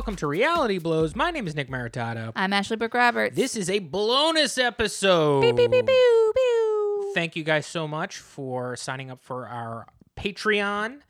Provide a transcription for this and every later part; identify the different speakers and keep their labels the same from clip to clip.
Speaker 1: welcome to Reality Blows. My name is Nick Maritato.
Speaker 2: I'm Ashley Brooke Roberts.
Speaker 1: This is a bonus episode.
Speaker 2: Beep, beep, beep, pew, pew.
Speaker 1: Thank you guys so much for signing up for our Patreon,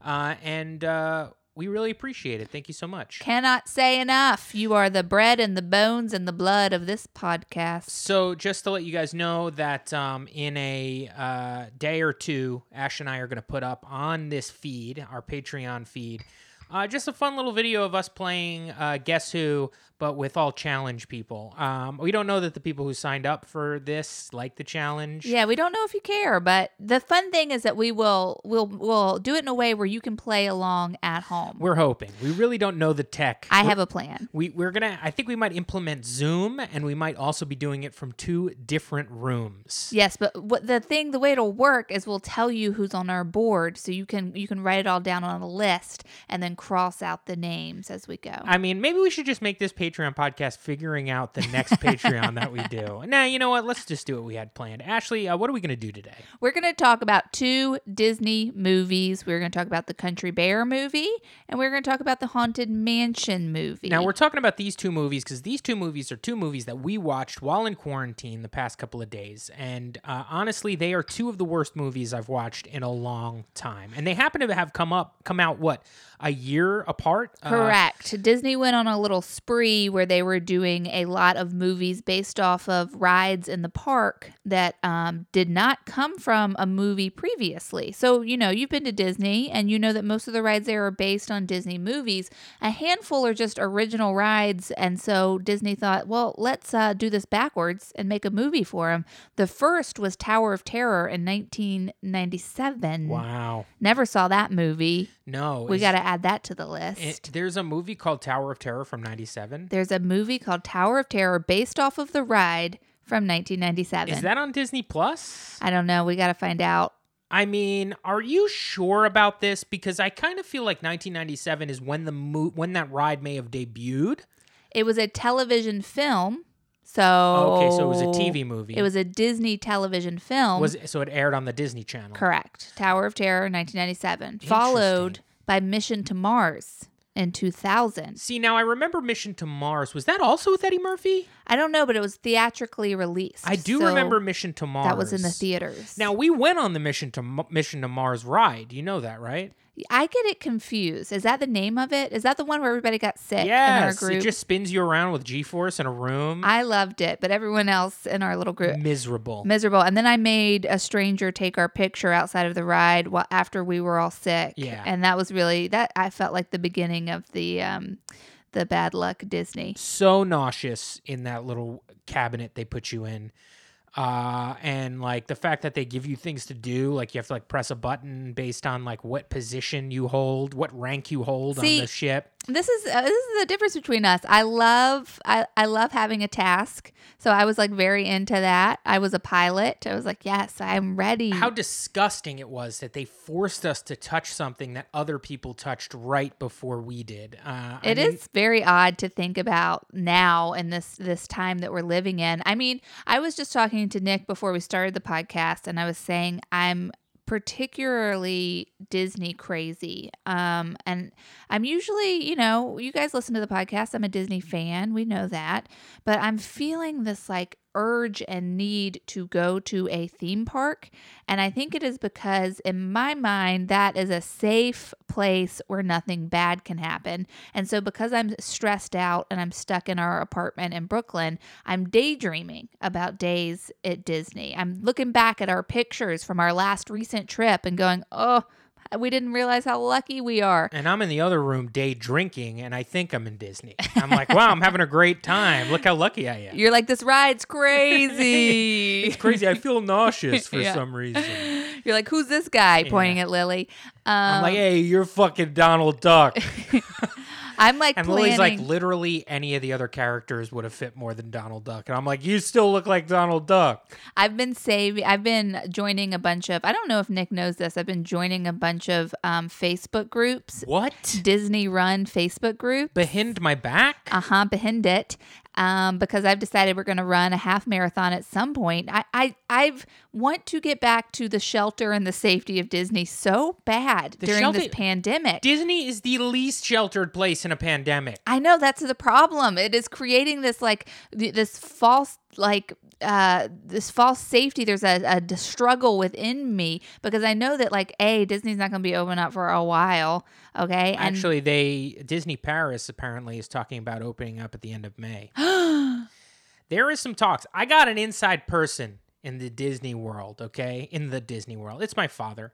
Speaker 1: uh, and uh, we really appreciate it. Thank you so much.
Speaker 2: Cannot say enough. You are the bread and the bones and the blood of this podcast.
Speaker 1: So, just to let you guys know that um, in a uh, day or two, Ash and I are going to put up on this feed, our Patreon feed, uh, just a fun little video of us playing uh, Guess Who, but with all challenge people. Um, we don't know that the people who signed up for this like the challenge.
Speaker 2: Yeah, we don't know if you care, but the fun thing is that we will we'll we'll do it in a way where you can play along at home.
Speaker 1: We're hoping. We really don't know the tech.
Speaker 2: I
Speaker 1: We're-
Speaker 2: have a plan.
Speaker 1: We, we're gonna. I think we might implement Zoom, and we might also be doing it from two different rooms.
Speaker 2: Yes, but what the thing, the way it'll work is we'll tell you who's on our board, so you can you can write it all down on a list and then cross out the names as we go.
Speaker 1: I mean, maybe we should just make this Patreon podcast figuring out the next Patreon that we do. Nah, you know what? Let's just do what we had planned. Ashley, uh, what are we going to do today?
Speaker 2: We're going to talk about two Disney movies. We're going to talk about the Country Bear movie, and we're going to talk about the Haunted Mansion movie.
Speaker 1: Now, we're talking about these two movies because these two movies are two movies that we watched while in quarantine the past couple of days. And uh, honestly, they are two of the worst movies I've watched in a long time. And they happen to have come up, come out, what, a year apart? Uh,
Speaker 2: Correct. Disney went on a little spree where they were doing a lot of movies based off of rides in the park that um, did not come from a movie previously. So, you know, you've been to Disney and you know that most of the rides there are based on Disney movies. A handful are just original rides. And so Disney thought, well, let's uh, do this backwards and make a movie for them. The first was Tower of Terror in 1997.
Speaker 1: Wow.
Speaker 2: Never saw that movie.
Speaker 1: No.
Speaker 2: We got to add that to the eh, list.
Speaker 1: it- there's a movie called Tower of Terror from 97.
Speaker 2: There's a movie called Tower of Terror based off of the ride from 1997.
Speaker 1: Is that on Disney Plus?
Speaker 2: I don't know. We got to find out.
Speaker 1: I mean, are you sure about this? Because I kind of feel like 1997 is when the mo- when that ride may have debuted.
Speaker 2: It was a television film. So
Speaker 1: okay, so it was a TV movie.
Speaker 2: It was a Disney television film.
Speaker 1: was it, so it aired on the Disney Channel.
Speaker 2: correct. Tower of Terror 1997, followed by Mission to Mars in 2000.
Speaker 1: See, now I remember Mission to Mars. Was that also with Eddie Murphy?
Speaker 2: I don't know, but it was theatrically released.
Speaker 1: I do
Speaker 2: so
Speaker 1: remember Mission to Mars.
Speaker 2: that was in the theaters.
Speaker 1: Now we went on the Mission to Mission to Mars ride. You know that, right?
Speaker 2: I get it confused. Is that the name of it? Is that the one where everybody got sick in our
Speaker 1: Yes, it just spins you around with G-force in a room.
Speaker 2: I loved it, but everyone else in our little group
Speaker 1: Miserable.
Speaker 2: miserable. And then I made a stranger take our picture outside of the ride while after we were all sick.
Speaker 1: Yeah.
Speaker 2: and that was really that. I felt like the beginning of the um, the bad luck Disney.
Speaker 1: so nauseous in that little cabinet they put you in. Uh, and like the fact that they give you things to do, like you have to like press a button based on like what position you hold, what rank you hold
Speaker 2: See,
Speaker 1: on the ship.
Speaker 2: This is uh, this is the difference between us. I love I, I love having a task, so I was like very into that. I was a pilot. I was like, yes, I'm ready.
Speaker 1: How disgusting it was that they forced us to touch something that other people touched right before we did. Uh,
Speaker 2: It
Speaker 1: I
Speaker 2: is very odd to think about now in this this time that we're living in. I mean, I was just talking to Nick before we started the podcast, and I was saying I'm particularly Disney crazy. Um, and I'm usually, you know, you guys listen to the podcast. I'm a Disney fan. We know that, but I'm feeling this like urge and need to go to a theme park. And I think it is because, in my mind, that is a safe place where nothing bad can happen. And so, because I'm stressed out and I'm stuck in our apartment in Brooklyn, I'm daydreaming about days at Disney. I'm looking back at our pictures from our last recent trip and going, oh, we didn't realize how lucky we are.
Speaker 1: and I'm in the other room day drinking, and I think I'm in Disney. I'm like, wow, I'm having a great time. Look how lucky I am.
Speaker 2: You're like, this ride's crazy.
Speaker 1: It's crazy. I feel nauseous for
Speaker 2: Yeah.
Speaker 1: some reason.
Speaker 2: You're like, who's this guy? Pointing at Lily. Um,
Speaker 1: I'm like, hey, you're fucking Donald Duck.
Speaker 2: I'm like
Speaker 1: And
Speaker 2: planning.
Speaker 1: Lily's like, literally any of the other characters would have fit more than Donald Duck. And I'm like, you still look like Donald Duck.
Speaker 2: I've been saving. I've been joining a bunch of. I don't know if Nick knows this. I've been joining a bunch of um, Facebook groups,
Speaker 1: What?
Speaker 2: Disney run Facebook group.
Speaker 1: Behind my back?
Speaker 2: Uh huh. Behind it. Um, because I've decided we're going to run a half marathon at some point. I, I I've want to get back to the shelter and the safety of Disney so bad
Speaker 1: The
Speaker 2: during
Speaker 1: shelter-
Speaker 2: this pandemic.
Speaker 1: Disney is the least sheltered place in a pandemic.
Speaker 2: I know that's the problem. It is creating this like th- this false like uh this false safety. There's a struggle within me because I know that like a Disney's not going to be open up for a while. Okay, and
Speaker 1: Actually, they Disney Paris apparently is talking about opening up at the end of May. there is some talks. I got an inside person in the Disney world. Okay, in the Disney world, it's my father.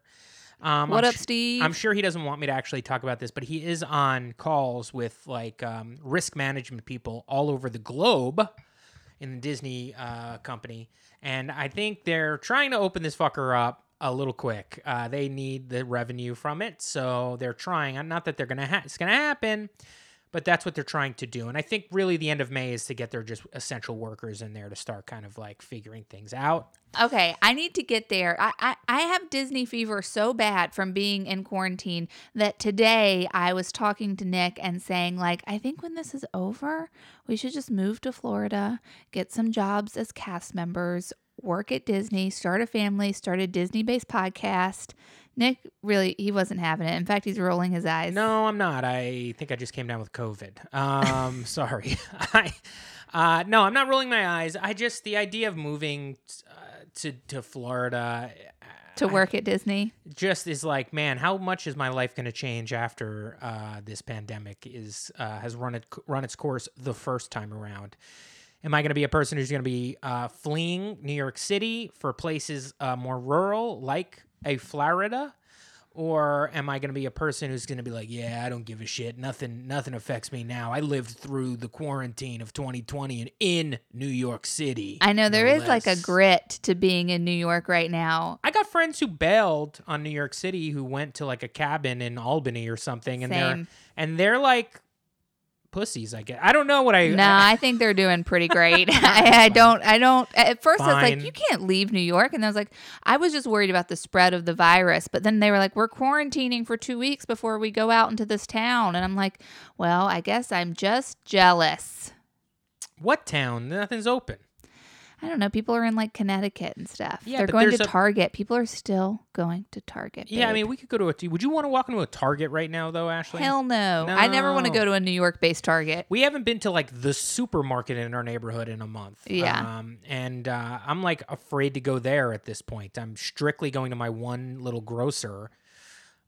Speaker 1: Um,
Speaker 2: what
Speaker 1: I'm
Speaker 2: up,
Speaker 1: sh-
Speaker 2: Steve?
Speaker 1: I'm sure he doesn't want me to actually talk about this, but he is on calls with like um, risk management people all over the globe in the Disney uh, company, and I think they're trying to open this fucker up a little quick. Uh, they need the revenue from it, so they're trying. Not that they're gonna ha- it's gonna happen, but that's what they're trying to do. And I think really the end of May is to get their just essential workers in there to start kind of like figuring things out.
Speaker 2: Okay, I need to get there. I, I, I have Disney fever so bad from being in quarantine that today I was talking to Nick and saying, like, I think when this is over, we should just move to Florida, get some jobs as cast members, work at Disney, start a family, start a Disney based podcast. Nick really, he wasn't having it. In fact, he's rolling his eyes.
Speaker 1: No, I'm not. I think I just came down with COVID. Um, sorry. I, uh, no, I'm not rolling my eyes. I just the idea of moving uh, to to Florida
Speaker 2: To work at Disney.
Speaker 1: just is like, man, how much is my life going to change after uh, this pandemic is uh, has run it run its course the first time around? Am I going to be a person who's going to be uh, fleeing New York City for places uh, more rural, like a Florida? Or am I going to be a person who's going to be like, yeah, I don't give a shit. Nothing, nothing affects me now. I lived through the quarantine of 2020 and in New York City.
Speaker 2: I know there
Speaker 1: no
Speaker 2: is like a grit to being in New York right now.
Speaker 1: I got friends who bailed on New York City who went to like a cabin in Albany or something, and they're and they're like pussies. I guess I don't know what I.
Speaker 2: No, I think they're doing pretty great. I, I don't. I don't. At first, I was like, "You can't leave New York," and I was like, "I was just worried about the spread of the virus." But then they were like, "We're quarantining for two weeks before we go out into this town," and I'm like, "Well, I guess I'm just jealous."
Speaker 1: what town? Nothing's open.
Speaker 2: I don't know. People are in like Connecticut and stuff.
Speaker 1: Yeah,
Speaker 2: they're going to
Speaker 1: a-
Speaker 2: Target. People are still going to Target.
Speaker 1: Yeah, I mean, we could go to a. Would you want to walk into a Target right now, though, Ashley?
Speaker 2: hell no. I never want to go to a New York-based Target.
Speaker 1: We haven't been to like the supermarket in our neighborhood in a month.
Speaker 2: Yeah.
Speaker 1: Um, and uh, I'm like afraid to go there at this point. I'm strictly going to my one little grocer.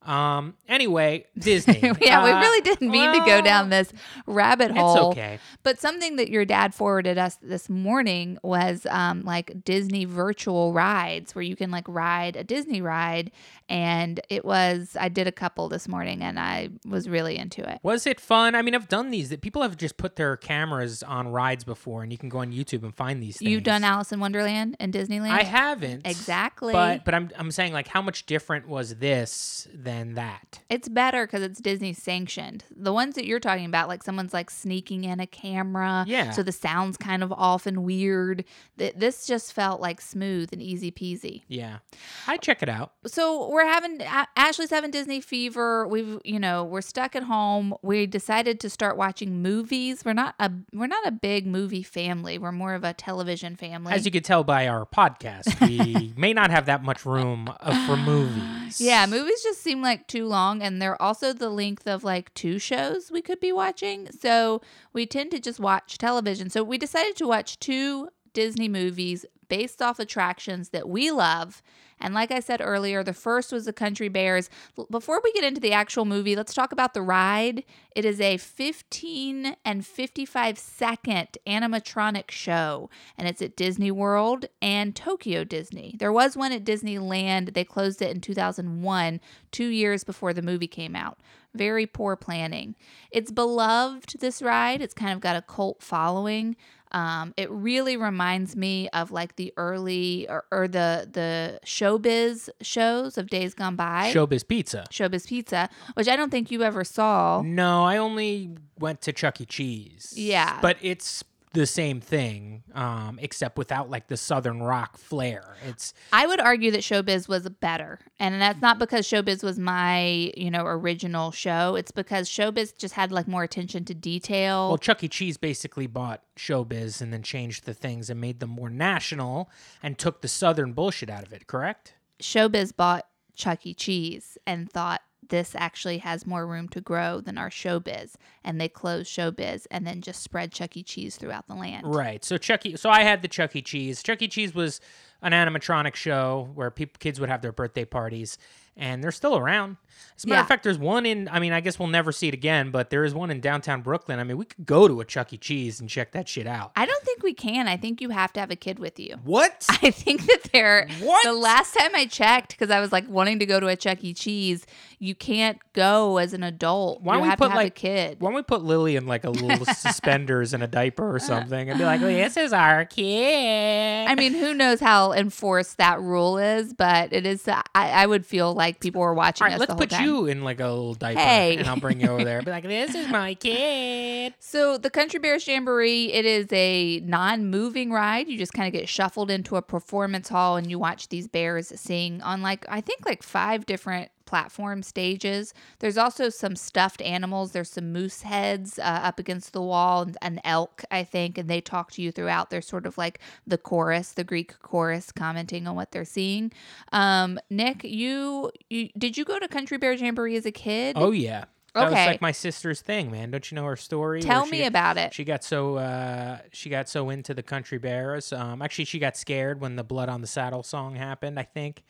Speaker 1: Um. Anyway, Disney.
Speaker 2: yeah, we
Speaker 1: Uh,
Speaker 2: really didn't mean to go down this rabbit hole.
Speaker 1: It's okay.
Speaker 2: But something that your dad forwarded us this morning was um, like Disney virtual rides where you can like ride a Disney ride. And it was, I did a couple this morning and I was really into it.
Speaker 1: Was it fun? I mean, I've done these. That people have just put their cameras on rides before, and you can go on YouTube and find these. Things.
Speaker 2: You've done Alice in Wonderland and Disneyland?
Speaker 1: I haven't
Speaker 2: Exactly.
Speaker 1: But but I'm I'm saying like how much different was this than that?
Speaker 2: It's better because it's Disney sanctioned. The ones that you're talking about, like someone's like sneaking in a camera.
Speaker 1: Yeah.
Speaker 2: So the sound's kind of off and weird. Th- This just felt like smooth and easy peasy.
Speaker 1: Yeah, I check it out.
Speaker 2: so we're having Ashley's having Disney fever. We've you know we're stuck at home. We decided to start watching movies. We're not a we're not a big movie family. We're more of a television family.
Speaker 1: As you could tell by our podcast, we may not have that much room uh, for movies.
Speaker 2: yeah, movies just seem like too long, and they're also the length of like two shows we could be watching. So we tend to just watch television. So we decided to watch two Disney movies based off attractions that we love. And like I said earlier, the first was The Country Bears. Before we get into the actual movie, let's talk about the ride. It is a 15 and 55 second animatronic show, and it's at Disney World and Tokyo Disney. There was one at Disneyland. They closed it in 2001, two years before the movie came out. Very poor planning. It's beloved, this ride. It's kind of got a cult following. Um, it really reminds me of like the early or, or the the showbiz shows of days gone by.
Speaker 1: Showbiz Pizza.
Speaker 2: showbiz Pizza, which I don't think you ever saw.
Speaker 1: No, I only went to Chuck E. Cheese.
Speaker 2: Yeah.
Speaker 1: but it's the same thing, um, except without like the southern rock flair. It's
Speaker 2: I would argue that Showbiz was better. And that's not because Showbiz was my, you know, original show. It's because Showbiz just had like more attention to detail.
Speaker 1: well, Chuck E. Cheese basically bought Showbiz and then changed the things and made them more national and took the southern bullshit out of it. Correct?
Speaker 2: Showbiz bought Chuck E. Cheese and thought this actually has more room to grow than our Showbiz. And they closed Showbiz and then just spread Chuck E. Cheese throughout the land.
Speaker 1: Right. So Chuck E. So I had the Chuck E. Cheese. Chuck E. Cheese was an animatronic show where kids would have their birthday parties, and they're still around. As a matter
Speaker 2: Yeah.
Speaker 1: of fact, there's one in. I mean, I guess we'll never see it again, but there is one in downtown Brooklyn. I mean, we could go to a Chuck E. Cheese and check that shit out.
Speaker 2: I don't think we can. I think you have to have a kid with you.
Speaker 1: What?
Speaker 2: I think that there.
Speaker 1: What?
Speaker 2: The last time I checked, because I was like wanting to go to a Chuck E. Cheese, you can't go as an adult.
Speaker 1: Why don't we
Speaker 2: have
Speaker 1: put
Speaker 2: to have
Speaker 1: like
Speaker 2: a kid.
Speaker 1: Why don't we put Lily in like a little suspenders and a diaper or uh. something and be like, "This is our kid."
Speaker 2: I mean, who knows how enforced that rule is, but it is. I, I would feel like people were watching
Speaker 1: All right,
Speaker 2: us
Speaker 1: let's put
Speaker 2: time.
Speaker 1: you in like a little diaper,
Speaker 2: Hey.
Speaker 1: and I'll bring you over there. Be like, "This is my kid."
Speaker 2: So the Country Bears Jamboree, it is a non-moving ride. You just kind of get shuffled into a performance hall and you watch these bears sing on like I think like five different platform stages. There's also some stuffed animals. There's some moose heads uh, up against the wall, and an elk, I think, and they talk to you throughout. They're sort of like the chorus, the Greek chorus, commenting on what they're seeing. Um, Nick, you, you did you go to Country Bear Jamboree as a kid?
Speaker 1: Oh yeah, that was like my sister's thing, man. Don't you know her story?
Speaker 2: Tell me
Speaker 1: got-
Speaker 2: about it.
Speaker 1: She got so uh, she got so into the country bears. Um, actually, she got scared when the "Blood on the Saddle" song happened. I think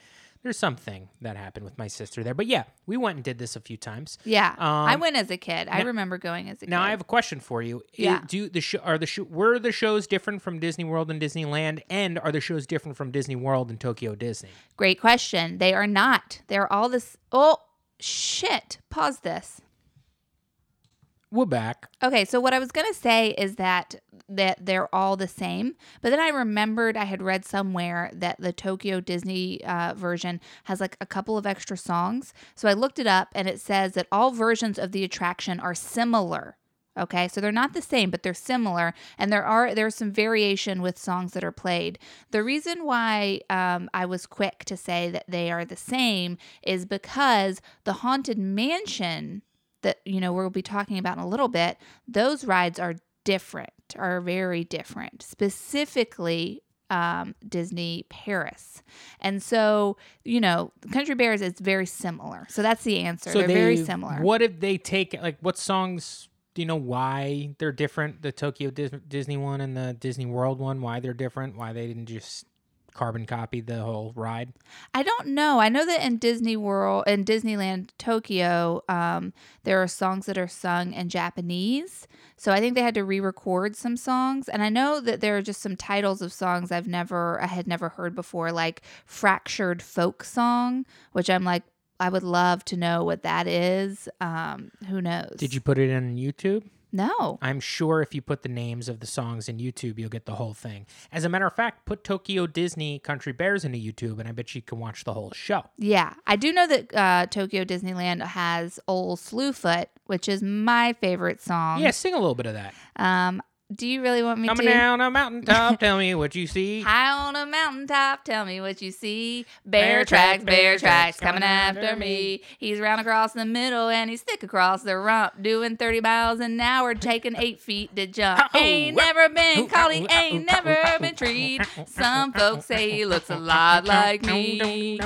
Speaker 1: there's something that happened with my sister there. But yeah, we went and did this a few times.
Speaker 2: Yeah, I
Speaker 1: Um,
Speaker 2: went as a kid. I
Speaker 1: now-
Speaker 2: remember going as a kid.
Speaker 1: Now
Speaker 2: kid.
Speaker 1: I have a question for you.
Speaker 2: Yeah.
Speaker 1: Do the show are the show were the shows different from Disney World and Disneyland, and are the shows different from Disney World and Tokyo Disney?
Speaker 2: Great question. They are not. They're all this. Oh shit! Pause this.
Speaker 1: We're back.
Speaker 2: Okay, so what I was gonna say is that that they're all the same, but then I remembered I had read somewhere that the Tokyo Disney uh, version has like a couple of extra songs. So I looked it up, and it says that all versions of the attraction are similar. Okay, so they're not the same, but they're similar, and there are there's some variation with songs that are played. The reason why um, I was quick to say that they are the same is because the Haunted Mansion that you know we'll be talking about in a little bit those rides are different are very different specifically um, disney paris and so you know country bears is very similar so that's the answer they're very similar
Speaker 1: What if they take like what songs? Do you know why they're different? The Tokyo Dis- Disney one and the Disney World one. Why they're different? Why they didn't just carbon copy the whole ride?
Speaker 2: I don't know. I know that in Disney World, in Disneyland Tokyo, um, there are songs that are sung in Japanese. So I think they had to re-record some songs, and I know that there are just some titles of songs I've never, I had never heard before, like "Fractured Folk Song," which I'm like, I would love to know what that is. Um, who knows?
Speaker 1: Did you put it in YouTube?
Speaker 2: No.
Speaker 1: I'm sure if you put the names of the songs in YouTube, you'll get the whole thing. As a matter of fact, put Tokyo Disney Country Bears into YouTube, and I bet you can watch the whole show.
Speaker 2: Yeah, I do know that uh, Tokyo Disneyland has "Old Slewfoot," which is my favorite song.
Speaker 1: Yeah, sing a little bit of that.
Speaker 2: Um, do you really want me
Speaker 1: Coming
Speaker 2: to?
Speaker 1: down a mountaintop, tell me what you see.
Speaker 2: High on a mountaintop, tell me what you see. Bear tracks, bear tracks, coming after me. He's round across the middle and he's thick across the rump, doing 30 miles an hour, taking eight feet to jump. Ain't never been caught, he ain't never been treed. Some folks say he looks a lot like me.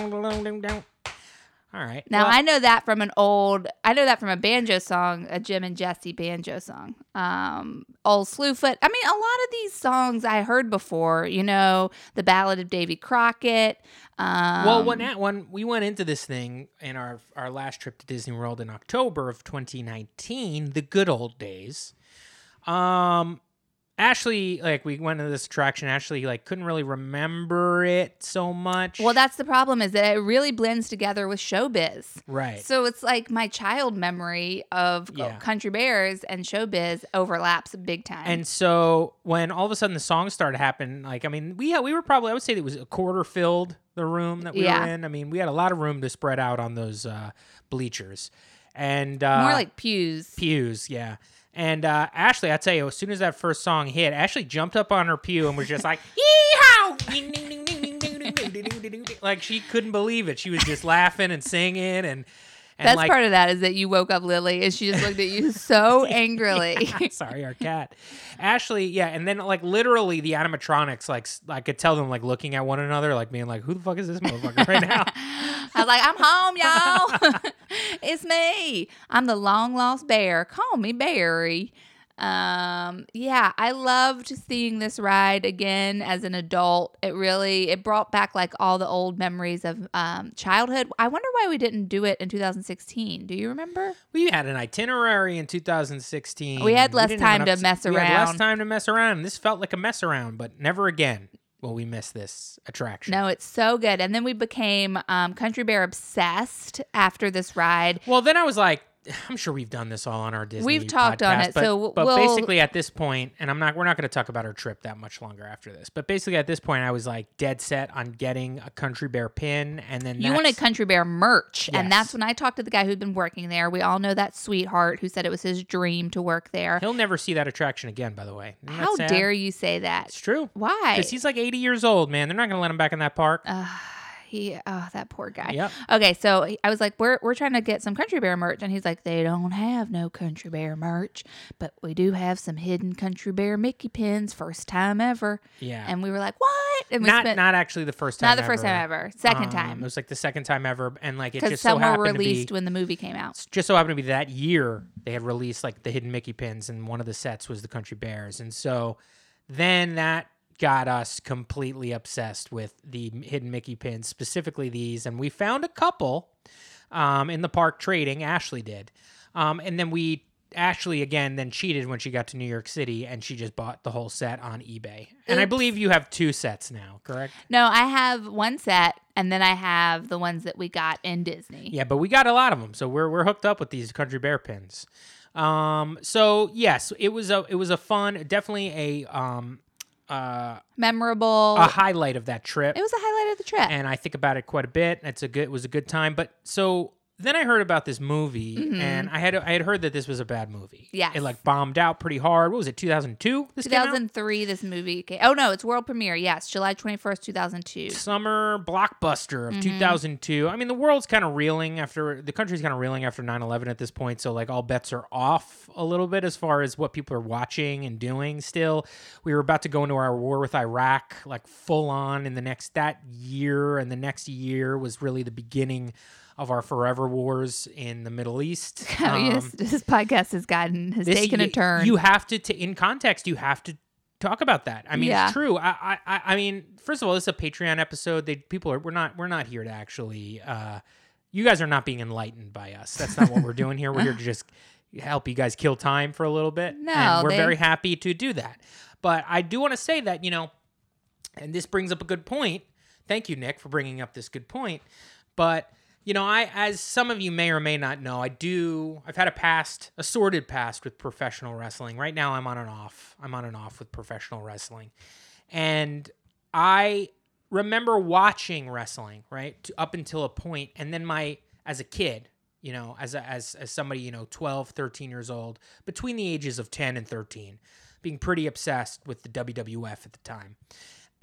Speaker 1: All right.
Speaker 2: Now
Speaker 1: well,
Speaker 2: I know that from an old, I know that from a banjo song, a Jim and Jesse banjo song. Um, old Slewfoot. I mean, a lot of these songs I heard before. You know, the Ballad of Davy Crockett. Um,
Speaker 1: well, when that when we went into this thing in our our last trip to Disney World in October of 2019, the good old days. Um, Ashley, like we went to this attraction. Ashley, like couldn't really remember it so much.
Speaker 2: well, that's the problem is that it really blends together with showbiz.
Speaker 1: right.
Speaker 2: So it's like my child memory of
Speaker 1: Yeah.
Speaker 2: Country Bears and showbiz overlaps big time.
Speaker 1: And so when all of a sudden the songs started happening, like I mean, we had, we were probably I would say it was a quarter filled the room that we
Speaker 2: Yeah.
Speaker 1: were in. I mean, we had a lot of room to spread out on those uh, bleachers, and uh,
Speaker 2: more like pews.
Speaker 1: pews, yeah. And uh, Ashley, I tell you, as soon as that first song hit, Ashley jumped up on her pew and was just like, "Yeehaw!" like she couldn't believe it. She was just laughing and singing and. And
Speaker 2: Best
Speaker 1: like,
Speaker 2: part of that is that you woke up Lily and she just looked at you so angrily.
Speaker 1: Sorry, our cat. Ashley, yeah, and then like literally the animatronics, like I could tell them like looking at one another, like being like, "Who the fuck is this motherfucker right now?"
Speaker 2: I was like, I'm home, y'all. it's me. I'm the long lost bear. Call me Barry. Um, yeah, I loved seeing this ride again as an adult. It really it brought back like all the old memories of um, childhood. I wonder why we didn't do it in 2016. Do you remember?
Speaker 1: we had an itinerary in 2016.
Speaker 2: We had less
Speaker 1: didn't
Speaker 2: time to mess
Speaker 1: We had less time to mess around. This felt like a mess around, but never again will we miss this attraction.
Speaker 2: No, it's so good. And then we became um, Country Bear obsessed after this ride.
Speaker 1: Well, then I was like, I'm sure we've done this all on our Disney.
Speaker 2: We've talked on it,
Speaker 1: but,
Speaker 2: so
Speaker 1: but
Speaker 2: we'll-
Speaker 1: basically at this point, and I'm not, we're not going to talk about our trip that much longer after this. But basically at this point, I was like dead set on getting a Country Bear pin, and then
Speaker 2: You wanted Country Bear merch. And that's when I talked to the guy who'd been working there. We all know that sweetheart who said it was his dream to work there.
Speaker 1: He'll never see that attraction again. By the way,
Speaker 2: How
Speaker 1: sad?
Speaker 2: dare you say that?
Speaker 1: It's true.
Speaker 2: Why?
Speaker 1: Because he's like 80 years old, man. They're not going to let him back in that park.
Speaker 2: He oh that poor guy.
Speaker 1: Yep.
Speaker 2: Okay, so I was like, we're we're trying to get some Country Bear merch, and he's like, they don't have no Country Bear merch, but we do have some hidden Country Bear Mickey pins, first time ever.
Speaker 1: Yeah.
Speaker 2: And we were like, what? And we
Speaker 1: not
Speaker 2: spent
Speaker 1: not actually the first time.
Speaker 2: not the first time ever, second
Speaker 1: Um, It was like the second time ever, and like it just so happened
Speaker 2: released
Speaker 1: to be
Speaker 2: when the movie came out.
Speaker 1: just so happened to be that year they had released like the hidden Mickey pins, and one of the sets was the Country Bears, and so then that got us completely obsessed with the hidden Mickey pins, specifically these, and we found a couple um, in the park trading. Ashley did, um, and then we. Ashley again then cheated when she got to New York City and she just bought the whole set on eBay. And I believe you have two sets now, correct?
Speaker 2: No, I have one set, and then I have the ones that we got in Disney.
Speaker 1: Yeah, but we got a lot of them, so we're we're hooked up with these country bear pins. Um, so yes, it was a it was a fun, definitely a um uh
Speaker 2: Memorable.
Speaker 1: a highlight of that trip,
Speaker 2: it was a highlight of the trip.
Speaker 1: and I think about it quite a bit. It's a good it was a good time, but so. Then I heard about this movie, and I had I had heard that this was a bad movie.
Speaker 2: Mm-hmm.
Speaker 1: It like bombed out pretty hard. What was it? Two thousand two. This came out?
Speaker 2: 2003, this movie came. Oh no, it's world premiere. Yes, July 21st, 2002.
Speaker 1: summer blockbuster
Speaker 2: Mm-hmm.
Speaker 1: of 2002. I mean, the world's kind of reeling after the country's kind of reeling after 9/11 at this point, so like all bets are off a little bit as far as what people are watching and doing still. We were about to go into our war with Iraq like full on in the next that year and the next year was really the beginning of our forever wars in the Middle East.
Speaker 2: Oh, yes,
Speaker 1: Um,
Speaker 2: this podcast has gotten has
Speaker 1: this-
Speaker 2: taken a turn.
Speaker 1: You have to, t- in context, you have to talk about that. I mean,
Speaker 2: Yeah.
Speaker 1: it's true. I, I- I, I mean, first of all, this is a Patreon episode. They people are we're not we're not here to actually. Uh, you guys are not being enlightened by us. That's not what we're doing here. We're here to just help you guys kill time for a little bit.
Speaker 2: No,
Speaker 1: and we're
Speaker 2: they-
Speaker 1: very happy to do that. But I do want to say that you know, and this brings up a good point. Thank you, Nick, for bringing up this good point. But you know, I as some of you may or may not know, I do. I've had a past, a sordid past with professional wrestling. Right now, I'm on and off. I'm on and off with professional wrestling, and I remember watching wrestling right to, up until a point, and then my as a kid. You know, as a, as as somebody, you know, 12, 13 years old, between the ages of 10 and 13, being pretty obsessed with the WWF at the time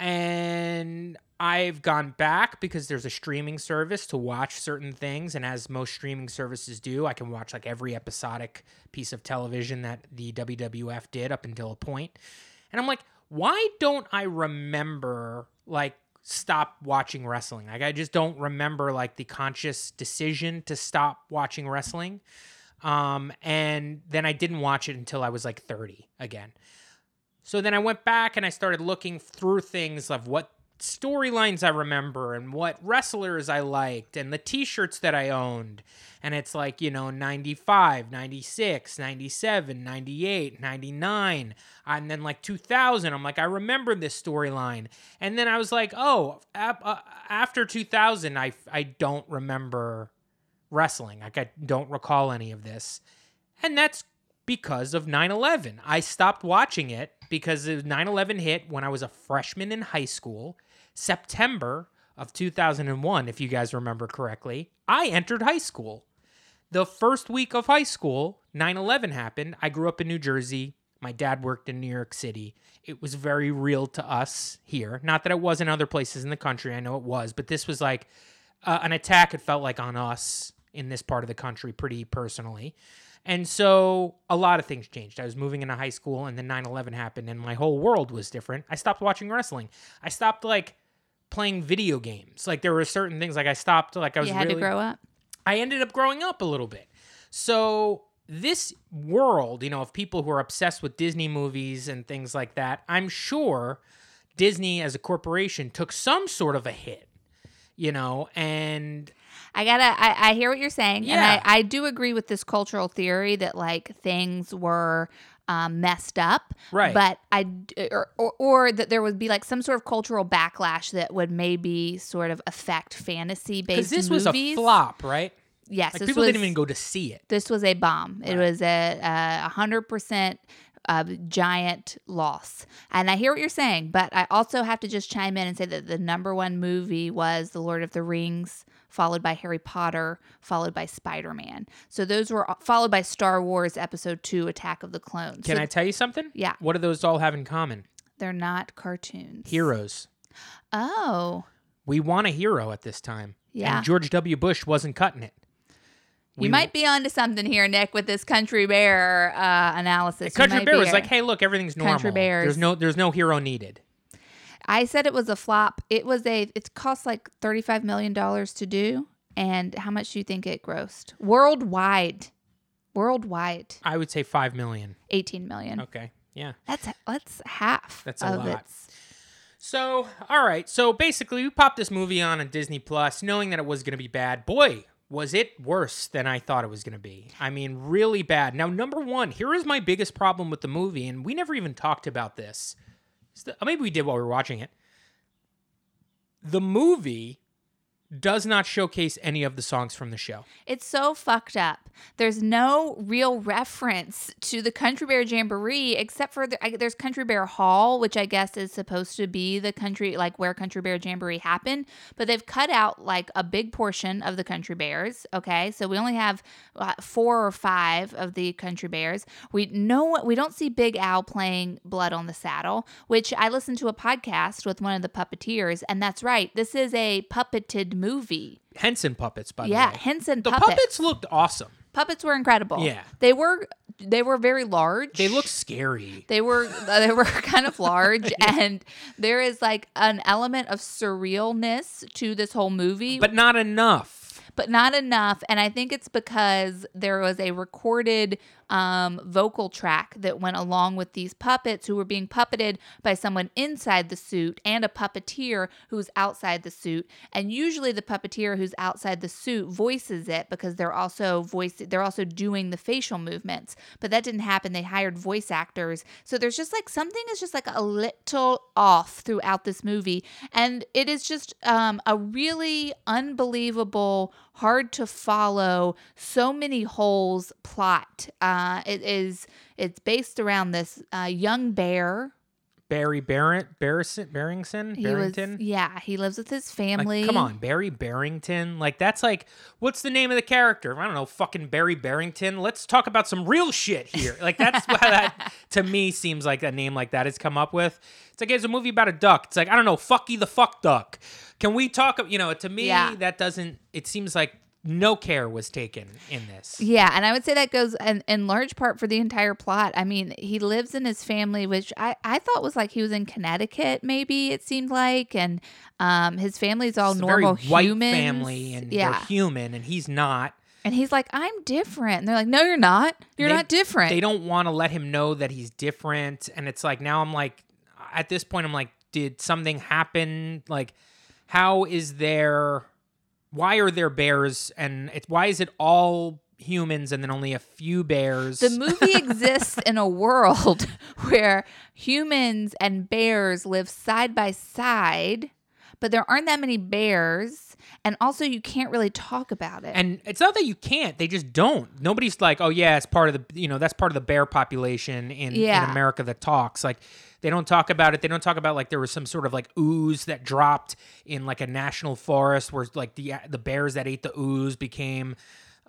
Speaker 1: and I've gone back because there's a streaming service to watch certain things, and as most streaming services do, I can watch like every episodic piece of television that the WWF did up until a point. And I'm like, why don't I remember like stop watching wrestling? Like I just don't remember like the conscious decision to stop watching wrestling. Um, and then I didn't watch it until I was like 30 again. So then I went back and I started looking through things of what storylines I remember and what wrestlers I liked and the t-shirts that I owned. And it's like, you know, 95, 96, 97, 98, 99, and then like 2000. I'm like, I remember this storyline. And then I was like, oh, ap- uh, after 2000, I, I don't remember wrestling. Like, I don't recall any of this. And that's because of 9 11. I stopped watching it because 9 11 hit when I was a freshman in high school, September of 2001, if you guys remember correctly. I entered high school. The first week of high school, 9/11 happened. I grew up in New Jersey. My dad worked in New York City. It was very real to us here. Not that it was in other places in the country. I know it was, but this was like uh, an attack. It felt like on us in this part of the country, pretty personally. And so a lot of things changed. I was moving into high school, and then 9 11 happened, and my whole world was different. I stopped watching wrestling. I stopped like playing video games. Like there were certain things like I stopped like I was
Speaker 2: You had
Speaker 1: really
Speaker 2: to grow up.
Speaker 1: I ended up growing up a little bit. So this world, you know, of people who are obsessed with Disney movies and things like that, I'm sure Disney as a corporation took some sort of a hit, you know, and
Speaker 2: I gotta. I, I hear what you're saying,
Speaker 1: Yeah.
Speaker 2: and I, I do agree with this cultural theory that like things were um, messed up,
Speaker 1: Right.
Speaker 2: But I or, or or that there would be like some sort of cultural backlash that would maybe sort of affect fantasy
Speaker 1: because
Speaker 2: based
Speaker 1: this
Speaker 2: movies.
Speaker 1: was a flop, right?
Speaker 2: Yes,
Speaker 1: Like people
Speaker 2: was,
Speaker 1: didn't even go to see it.
Speaker 2: This was a bomb. It was a a hundred percent. A giant loss. And I hear what you're saying, but I also have to just chime in and say that the number one movie was The Lord of the Rings, followed by Harry Potter, followed by Spider Man. So those were followed by Star Wars Episode 2 Attack of the Clones.
Speaker 1: Can
Speaker 2: So
Speaker 1: I tell you something?
Speaker 2: Yeah.
Speaker 1: What do those all have in common?
Speaker 2: They're not cartoons.
Speaker 1: Heroes.
Speaker 2: Oh.
Speaker 1: We want a hero at this time.
Speaker 2: Yeah.
Speaker 1: And George W. Bush wasn't cutting it.
Speaker 2: You
Speaker 1: We-
Speaker 2: might be onto something here, Nick, with this Country Bear uh, analysis.
Speaker 1: Country Bear was
Speaker 2: a-
Speaker 1: like, "Hey, look, everything's normal.
Speaker 2: Country Bears.
Speaker 1: There's no, there's no hero needed."
Speaker 2: I said it was a flop. It was a. It cost like thirty-five million dollars to do. And how much do you think it grossed worldwide? Worldwide,
Speaker 1: I would say five million.
Speaker 2: eighteen million.
Speaker 1: Okay, yeah.
Speaker 2: That's that's half.
Speaker 1: That's a lot.
Speaker 2: its.
Speaker 1: So, all right. So basically, we popped this movie on on Disney Plus, knowing that it was going to be bad. Boy, was it worse than I thought it was going to be. I mean, really bad. Now, number one, here is my biggest problem with the movie, and we never even talked about this. Maybe we did while we were watching it. The movie does not showcase any of the songs from the show.
Speaker 2: It's so fucked up. There's no real reference to the Country Bear Jamboree except for the, I, there's Country Bear Hall, which I guess is supposed to be the country like where Country Bear Jamboree happened, but they've cut out like a big portion of the Country Bears. Okay, so we only have uh, four or five of the Country Bears. We know we don't see Big Al playing Blood on the Saddle, which I listened to a podcast with one of the puppeteers, and that's right. This is a puppeted movie.
Speaker 1: Henson puppets, by
Speaker 2: Yeah,
Speaker 1: the way.
Speaker 2: Yeah, Henson
Speaker 1: The
Speaker 2: puppets.
Speaker 1: puppets looked awesome.
Speaker 2: Puppets were incredible.
Speaker 1: Yeah.
Speaker 2: they were they were very large.
Speaker 1: They looked scary.
Speaker 2: They were uh, they were kind of large, and there is like an element of surrealness to this whole movie,
Speaker 1: But not enough.
Speaker 2: But not enough. And I think it's because there was a recorded um, vocal track that went along with these puppets who were being puppeted by someone inside the suit and a puppeteer who's outside the suit. And usually the puppeteer who's outside the suit voices it because they're also voice they're also doing the facial movements. But that didn't happen. They hired voice actors. So there's just like something is just like a little off throughout this movie. And it is just um, a really unbelievable, hard to follow, so many holes plot. Uh, it is it's based around this uh, young bear.
Speaker 1: Barry Barrett, Barrison, Barrington,
Speaker 2: He was
Speaker 1: Barrington.
Speaker 2: yeah, he lives with his
Speaker 1: Like,
Speaker 2: family.
Speaker 1: come on, Barry Barrington. Like that's like, what's the name of the character? I don't know, fucking Barry Barrington. Let's talk about some real shit here. Like that's why that to me seems like a name like that has come up with. It's like it's a movie about a duck. It's like I don't know, fucky the fuck duck. Can we talk? You know, to me
Speaker 2: Yeah.
Speaker 1: that doesn't. It seems like no care was taken in this.
Speaker 2: Yeah, and I would say that goes in, in large part for the entire plot. I mean, he lives in his family, which I, I thought was like he was in Connecticut, maybe it seemed like, and um, his family's all
Speaker 1: It's
Speaker 2: normal
Speaker 1: white
Speaker 2: humans.
Speaker 1: family, and
Speaker 2: yeah,
Speaker 1: they're human, and he's not.
Speaker 2: and he's like, I'm different, and they're like, No, you're not. You're
Speaker 1: They-
Speaker 2: not different.
Speaker 1: They don't want to let him know that he's different. And it's like, now I'm like, at this point, I'm like, did something happen? Like, how is there, why are there bears? And it's, why is it all humans and then only a few bears?
Speaker 2: The movie exists in a world where humans and bears live side by side, but there aren't that many bears, and also you can't really talk about it.
Speaker 1: and it's not that you can't; they just don't. Nobody's like, "Oh yeah, it's part of the you know that's part of the bear population in,
Speaker 2: Yeah.
Speaker 1: in America that talks." Like they don't talk about it. They don't talk about like there was some sort of like ooze that dropped in like a national forest where like the the bears that ate the ooze became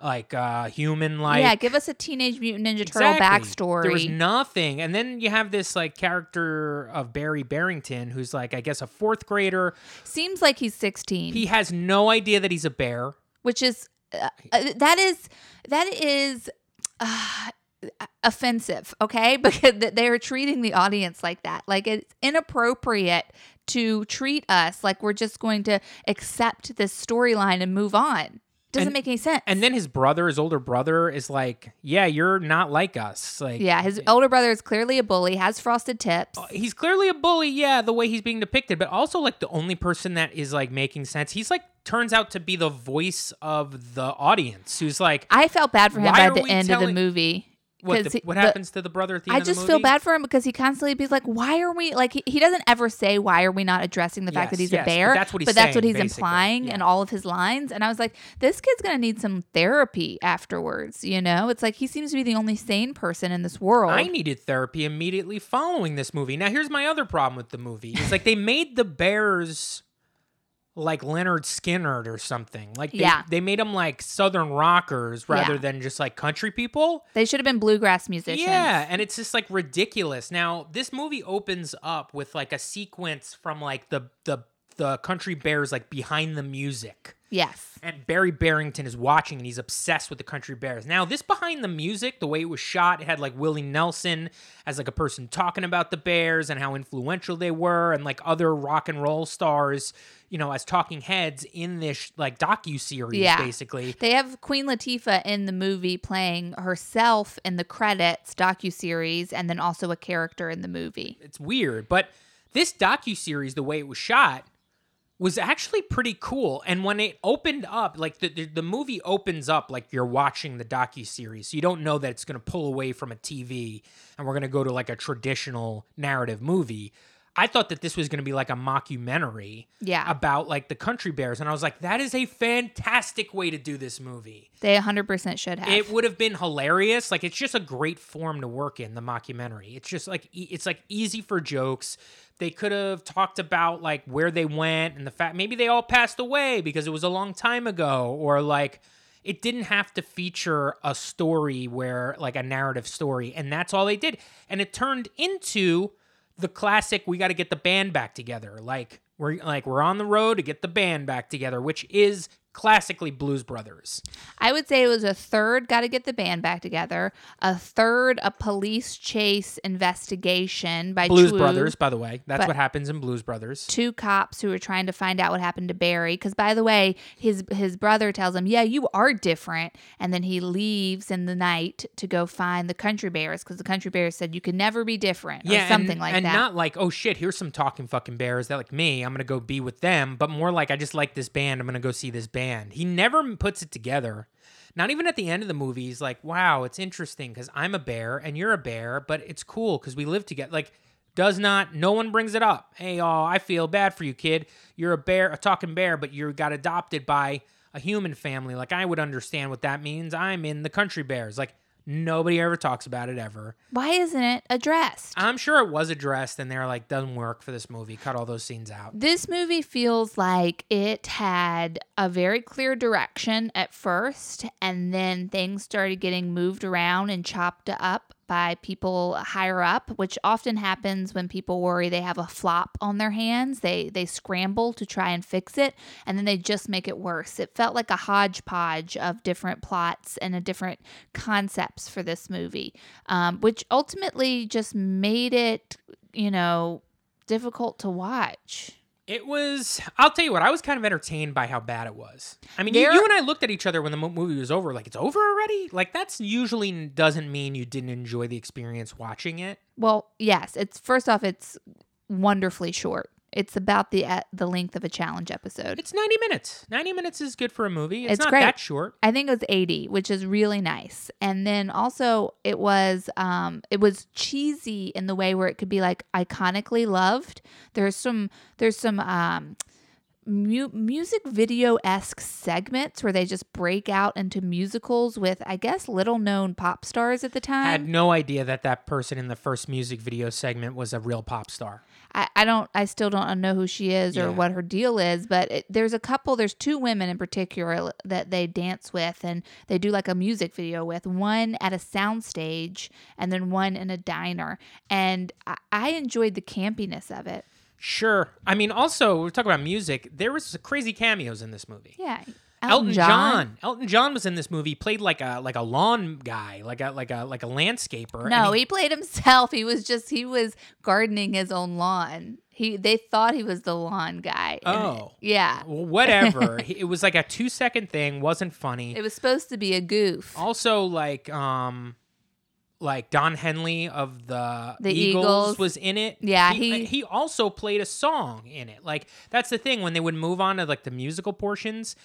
Speaker 1: like uh human like
Speaker 2: yeah, give us a Teenage Mutant Ninja Turtle backstory.
Speaker 1: There was nothing. And then you have this like character of Barry Barrington who's like I guess a fourth grader.
Speaker 2: Seems like he's 16.
Speaker 1: He has no idea that he's a bear.
Speaker 2: which is uh, uh, that is that is uh, offensive okay? Because they are treating the audience like that. Like it's inappropriate to treat us like we're just going to accept this storyline and move on. Doesn't
Speaker 1: And-
Speaker 2: make any sense.
Speaker 1: And then his brother, his older brother, is like, "Yeah, you're not like us." Like,
Speaker 2: yeah his older brother is clearly a bully has frosted tips.
Speaker 1: Uh, he's clearly a bully, yeah, the way he's being depicted, but also like the only person that is like making sense. He's like turns out to be the voice of the audience, who's like,
Speaker 2: i felt bad for him by the end of the movie
Speaker 1: what, the,
Speaker 2: he-
Speaker 1: what
Speaker 2: the-
Speaker 1: happens to the brother at the
Speaker 2: I
Speaker 1: the
Speaker 2: just feel bad for him because he constantly be like, "Why are we like?" He, he doesn't ever say, "Why are we not addressing the fact that he's
Speaker 1: yes,
Speaker 2: a
Speaker 1: but
Speaker 2: bear?"
Speaker 1: that's what he's
Speaker 2: But that's what he's implying
Speaker 1: yeah.
Speaker 2: in all of his lines. And I was like, "This kid's gonna need some therapy afterwards." You know, it's like he seems to be the only sane person in this world.
Speaker 1: I needed therapy immediately following this movie. Now, here's my other problem with the movie. It's like they made the bears like Lynyrd Skynyrd or something. Like they,
Speaker 2: Yeah.
Speaker 1: they made them like Southern rockers rather
Speaker 2: Yeah.
Speaker 1: than just like country people.
Speaker 2: they should have been bluegrass musicians.
Speaker 1: Yeah, and it's just like ridiculous. Now, this movie opens up with like a sequence from like the the the country bears like behind the music.
Speaker 2: Yes.
Speaker 1: And Barry Barrington is watching and he's obsessed with the country bears. Now, this behind the music, the way it was shot, it had like Willie Nelson as like a person talking about the bears and how influential they were and like other rock and roll stars, you know, as talking heads in this like docu series
Speaker 2: Yeah.
Speaker 1: basically.
Speaker 2: They have Queen Latifah in the movie playing herself in the credits docu-series and then also a character in the movie.
Speaker 1: It's weird, but this docu series, the way it was shot, was actually pretty cool. And when it opened up, like the, the, the movie opens up like you're watching the docu series, so you don't know that it's going to pull away from a TV and we're going to go to like a traditional narrative movie. I thought that this was going to be like a mockumentary
Speaker 2: Yeah.
Speaker 1: about like the country bears, and I was like, that is a fantastic way to do this movie.
Speaker 2: They 100% should have.
Speaker 1: It would have been hilarious. Like it's just a great form to work in the mockumentary. It's just like e- it's like easy for jokes. They could have talked about like where they went and the fact maybe they all passed away because it was a long time ago or like it didn't have to feature a story where like a narrative story and that's all they did. And it turned into the classic we got to get the band back together. Like we're like we're on the road to get the band back together, which is classically Blues Brothers.
Speaker 2: I would say it was a third got to get the band back together, a third a police chase investigation by
Speaker 1: Blues Brothers, by the way. That's what happens in Blues Brothers.
Speaker 2: two cops who are trying to find out what happened to Barry cuz by the way, his his brother tells him, "Yeah, you are different." And then he leaves in the night to go find the country bears cuz the country bears said you can never be different or
Speaker 1: Yeah,
Speaker 2: something
Speaker 1: and,
Speaker 2: like
Speaker 1: and
Speaker 2: that.
Speaker 1: not like, oh shit, here's some talking fucking bears that like me. I'm gonna go be with them, but more like I just like this band. I'm gonna go see this band. He never puts it together. Not even at the end of the movie, he's like, wow, it's interesting because I'm a bear and you're a bear, but it's cool because we live together. Like, does not, no one brings it up. Hey, oh, I feel bad for you, kid. You're a bear, a talking bear, but you got adopted by a human family. Like, I would understand what that means. I'm in the country bears. Like, nobody ever talks about it ever.
Speaker 2: Why isn't it addressed?
Speaker 1: I'm sure it was addressed, and they're like, doesn't work for this movie. Cut all those scenes out.
Speaker 2: This movie feels like it had a very clear direction at first, and then things started getting moved around and chopped up by people higher up, which often happens when people worry they have a flop on their hands. They they scramble to try and fix it, and then they just make it worse. It felt like a hodgepodge of different plots and a different concepts for this movie, um, which ultimately just made it, you know, difficult to watch.
Speaker 1: It was. I'll tell you what. I was kind of entertained by how bad it was. I mean, you, you and I looked at each other when the movie was over. Like, it's over already. Like, that's usually doesn't mean you didn't enjoy the experience watching it.
Speaker 2: Well, yes, it's first off, it's wonderfully short. It's about the uh, the length of a challenge episode.
Speaker 1: It's 90 minutes. 90 minutes is good for a movie. It's,
Speaker 2: It's
Speaker 1: not
Speaker 2: great.
Speaker 1: that short.
Speaker 2: I think it was 80, which is really nice. And then also it was um it was cheesy in the way where it could be like iconically loved. There's some there's some um mu- music video esque segments where they just break out into musicals with, I guess, little known pop stars at the time.
Speaker 1: I had no idea that that person in the first music video segment was a real pop star.
Speaker 2: I, I don't I still don't know who she is or
Speaker 1: Yeah.
Speaker 2: what her deal is, but it, there's a couple. There's two women in particular that they dance with, and they do like a music video with. One at a soundstage, and then one in a diner. And I, I enjoyed the campiness of it.
Speaker 1: Sure. I mean, also we're talking about music. There was crazy cameos in this movie.
Speaker 2: Yeah,
Speaker 1: Elton John. Elton John was in this movie. Played like a like a lawn guy, like a like a like a landscaper.
Speaker 2: No, he played himself. He was just he was gardening his own lawn. He they thought he was the lawn guy.
Speaker 1: Oh.
Speaker 2: yeah.
Speaker 1: Well, whatever. It was like a two second thing. Wasn't funny.
Speaker 2: It was supposed to be a goof.
Speaker 1: also, like um, like Don Henley of the,
Speaker 2: The
Speaker 1: Eagles,
Speaker 2: Eagles.
Speaker 1: was in it.
Speaker 2: Yeah,
Speaker 1: he,
Speaker 2: he-
Speaker 1: he also played a song in it. Like that's the thing when they would move on to like the musical portions,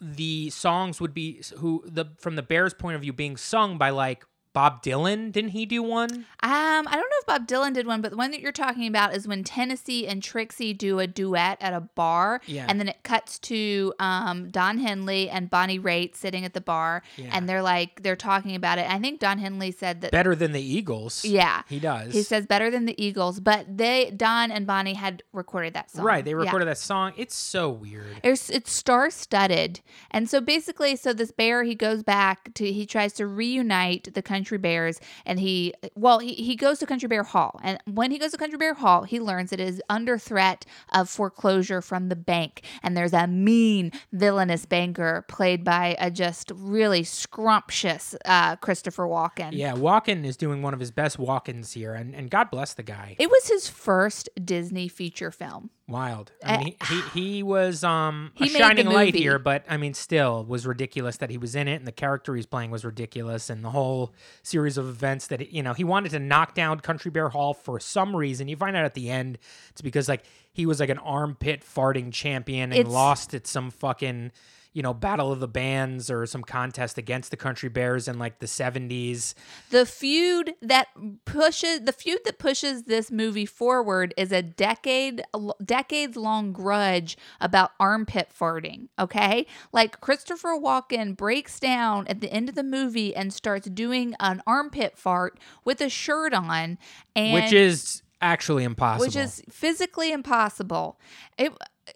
Speaker 1: the songs would be who the from the Bears' point of view being sung by like Bob Dylan. Didn't he do one?
Speaker 2: Um, I don't know if Bob Dylan did one, but the one that you're talking about is when Tennessee and Trixie do a duet at a bar,
Speaker 1: Yeah.
Speaker 2: and then it cuts to um, Don Henley and Bonnie Raitt sitting at the bar,
Speaker 1: Yeah.
Speaker 2: and they're like they're talking about it. I think Don Henley said that.
Speaker 1: Better than the Eagles.
Speaker 2: yeah,
Speaker 1: he does.
Speaker 2: he says better than the Eagles, but they Don and Bonnie had recorded that song.
Speaker 1: right. They
Speaker 2: Yeah.
Speaker 1: recorded that song. It's so weird.
Speaker 2: It's, it's star studded. And so basically, so this bear, he goes back to, he tries to reunite the country bears and he, well, he, he goes to Country Bear Hall. And when he goes to Country Bear Hall, he learns it is under threat of foreclosure from the bank. And there's a mean, villainous banker played by a just really scrumptious uh, Christopher Walken.
Speaker 1: Yeah, Walken is doing one of his best walk-ins here, and, and God bless the guy.
Speaker 2: It was his first Disney feature film.
Speaker 1: Wild. I mean, he, he he was um a
Speaker 2: He the
Speaker 1: shining light here, but I mean, still was ridiculous that he was in it, and the character he's playing was ridiculous, and the whole series of events that you know he wanted to knock down Country Bear Hall for some reason. You find out at the end it's because like he was like an armpit farting champion and
Speaker 2: It's-
Speaker 1: lost at some fucking you know battle of the bands or some contest against the Country Bears in like the seventies.
Speaker 2: The feud that pushes the feud that pushes this movie forward is a decade decades long grudge about armpit farting, okay? Like Christopher Walken breaks down at the end of the movie and starts doing an armpit fart with a shirt on and
Speaker 1: which is actually impossible.
Speaker 2: which is physically impossible. It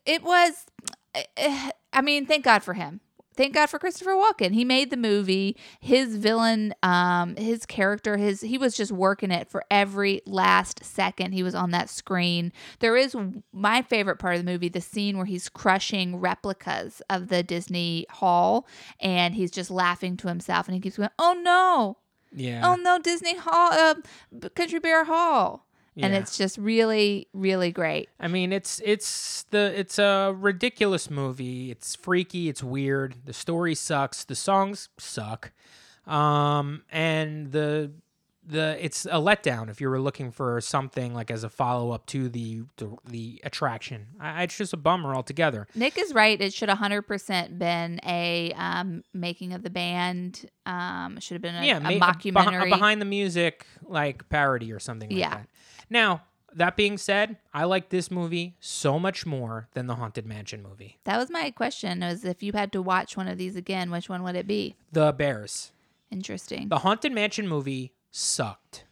Speaker 2: it was I mean, thank God for him. Thank God for Christopher Walken. He made the movie. His villain, um, his character, his he was just working it for every last second he was on that screen. There is my favorite part of the movie, the scene where he's crushing replicas of the Disney Hall and he's just laughing to himself and he keeps going, "Oh no.
Speaker 1: yeah.
Speaker 2: Oh no, Disney Hall uh, Country Bear Hall." And it's just really really great.
Speaker 1: I mean, it's it's the it's a ridiculous movie. It's freaky. It's weird. The story sucks. The songs suck, um, and the the it's a letdown if you were looking for something like as a follow up to the, the the attraction. I, it's just a bummer altogether.
Speaker 2: Nick is right. It should 100% been a um, making of the band. Um, should have been a,
Speaker 1: yeah,
Speaker 2: a
Speaker 1: ma-
Speaker 2: mockumentary.
Speaker 1: a behind the music like parody or something like
Speaker 2: Yeah.
Speaker 1: that. Now that being said, I like this movie so much more than the Haunted Mansion movie.
Speaker 2: that was my question: was if you had to watch one of these again, which one would it be?
Speaker 1: The Bears.
Speaker 2: Interesting.
Speaker 1: The Haunted Mansion movie sucked.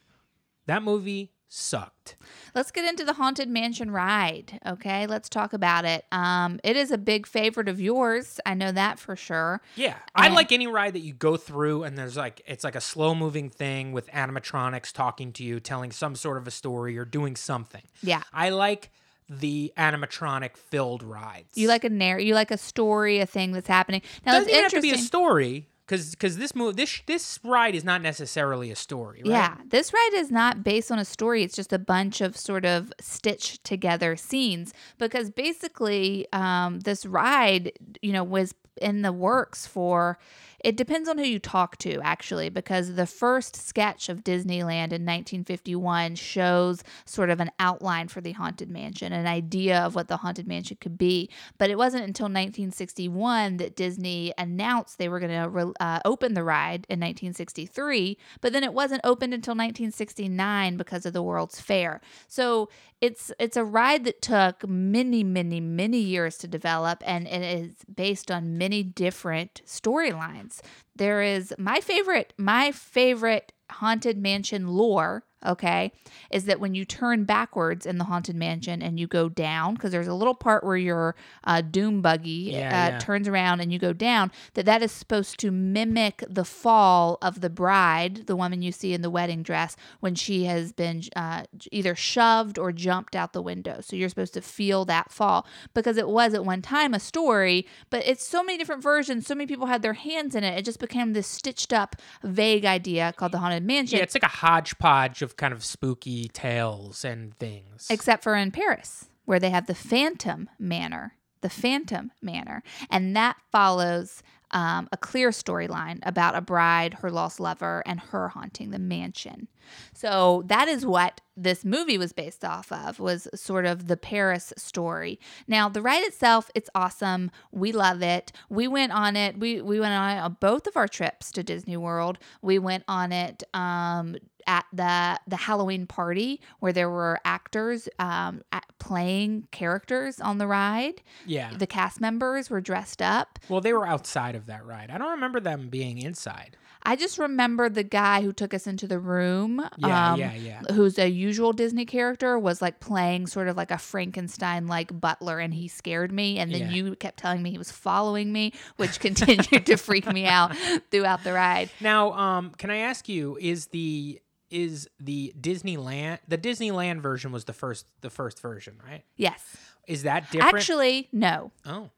Speaker 1: That movie sucked.
Speaker 2: Let's get into the Haunted Mansion ride. Okay, let's talk about it. Um, it is a big favorite of yours. I know that for sure.
Speaker 1: Yeah, I like any ride that you go through and there's like it's like a slow moving thing with animatronics talking to you, telling some sort of a story or doing something.
Speaker 2: Yeah.
Speaker 1: I like the animatronic filled rides.
Speaker 2: You like a narr- you like a story, a thing that's happening. Now
Speaker 1: doesn't
Speaker 2: it's
Speaker 1: even have to be a story because because this move this this ride is not necessarily a story. Right?
Speaker 2: Yeah, this ride is not based on a story. It's just a bunch of sort of stitched together scenes because basically, um, this ride, you know, was in the works for. It depends on who you talk to, actually, because the first sketch of Disneyland in 1951 shows sort of an outline for the Haunted Mansion, an idea of what the Haunted Mansion could be. But it wasn't until 1961 that Disney announced they were going to re- uh, open the ride in 1963, but then it wasn't opened until 1969 because of the World's Fair. So it's it's a ride that took many, many, many years to develop, and it is based on many different storylines. There is my favorite, my favorite haunted mansion lore okay, is that when you turn backwards in the Haunted Mansion and you go down, because there's a little part where your uh, Doom buggy
Speaker 1: Yeah,
Speaker 2: uh,
Speaker 1: yeah.
Speaker 2: turns around and you go down, that that is supposed to mimic the fall of the bride, the woman you see in the wedding dress, when she has been uh, either shoved or jumped out the window. So you're supposed to feel that fall because it was at one time a story, but it's so many different versions. So many people had their hands in it. It just became this stitched up, vague idea called the Haunted Mansion.
Speaker 1: Yeah, it's like a hodgepodge of kind of spooky tales and things.
Speaker 2: except for in Paris, where they have the Phantom Manor, the Phantom Manor, and that follows um, a clear storyline about a bride, her lost lover, and her haunting the mansion. So that is what this movie was based off of was sort of the Paris story. Now the ride itself, it's awesome. We love it. We went on it. We we went on it on both of our trips to Disney World. We went on it um, at the the Halloween party where there were actors um, playing characters on the ride.
Speaker 1: yeah.
Speaker 2: The cast members were dressed up.
Speaker 1: well, they were outside of that ride. I don't remember them being inside.
Speaker 2: I just remember the guy who took us into the room.
Speaker 1: Yeah,
Speaker 2: um,
Speaker 1: yeah, yeah.
Speaker 2: Who's a usual Disney character was like playing sort of like a Frankenstein like butler, and he scared me. And then
Speaker 1: Yeah.
Speaker 2: you kept telling me he was following me, which continued to freak me out throughout the ride.
Speaker 1: Now, um, can I ask you, is the is the Disneyland the Disneyland version was the first the first version, right?
Speaker 2: Yes,
Speaker 1: Is that different?
Speaker 2: actually, no.
Speaker 1: oh,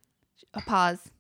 Speaker 2: A pause.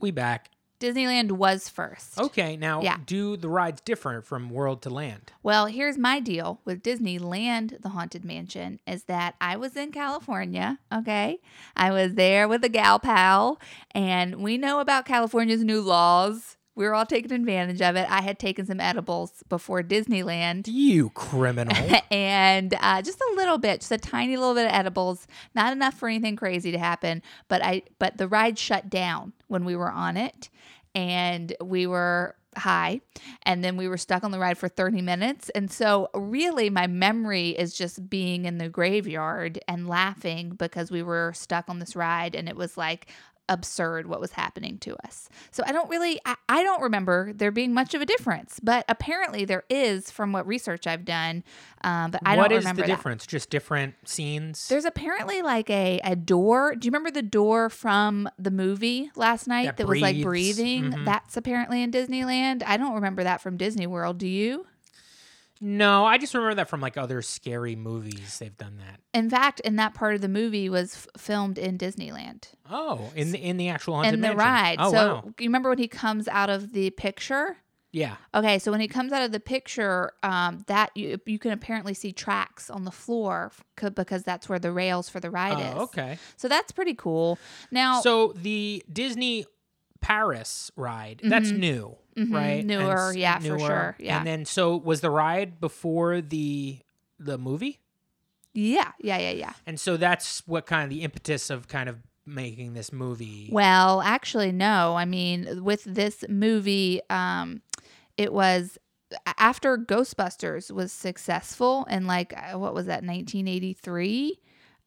Speaker 1: we back.
Speaker 2: Disneyland was first.
Speaker 1: Okay, now
Speaker 2: Yeah.
Speaker 1: do the rides differ from world to land?
Speaker 2: Well, here's my deal with Disneyland, the Haunted Mansion, is that I was in California, okay? I was there with a gal pal, and we know about California's new laws. We were all taking advantage of it. I had taken some edibles before Disneyland.
Speaker 1: You criminal.
Speaker 2: and uh, just a little bit, just a tiny little bit of edibles, not enough for anything crazy to happen. But I, but the ride shut down when we were on it, and we were high, and then we were stuck on the ride for thirty minutes. And so, really, my memory is just being in the graveyard and laughing because we were stuck on this ride, and it was like absurd what was happening to us. So I don't really I, I don't remember there being much of a difference, but apparently there is from what research I've done. Um, but I
Speaker 1: What
Speaker 2: don't
Speaker 1: is
Speaker 2: remember
Speaker 1: the
Speaker 2: that.
Speaker 1: difference? Just different scenes?
Speaker 2: There's apparently like a, a door. Do you remember the door from the movie last night
Speaker 1: That
Speaker 2: that, was like breathing?
Speaker 1: Mhm.
Speaker 2: That's apparently in Disneyland. I don't remember that from Disney World. Do you?
Speaker 1: No, I just remember that from like other scary movies. They've done that.
Speaker 2: In fact, in that part of the movie was f- filmed in Disneyland
Speaker 1: Oh, in the in the actual haunted
Speaker 2: in the
Speaker 1: mansion.
Speaker 2: ride.
Speaker 1: Oh
Speaker 2: so
Speaker 1: wow.
Speaker 2: you remember when he comes out of the picture?
Speaker 1: Yeah.
Speaker 2: Okay, so when he comes out of the picture, um, that you you can apparently see tracks on the floor c- because that's where the rails for the ride is.
Speaker 1: Oh, okay.
Speaker 2: So that's pretty cool. Now,
Speaker 1: So the Disney Paris ride, that's new,
Speaker 2: Mhm,
Speaker 1: right? And
Speaker 2: newer,
Speaker 1: s-
Speaker 2: yeah, for sure, yeah.
Speaker 1: And then so was the ride before the the movie?
Speaker 2: yeah, yeah, yeah, yeah.
Speaker 1: And so that's what kind of the impetus of kind of making this movie.
Speaker 2: Well, actually, no. I mean, with this movie, um, it was after Ghostbusters was successful and like uh, what was that, 1983.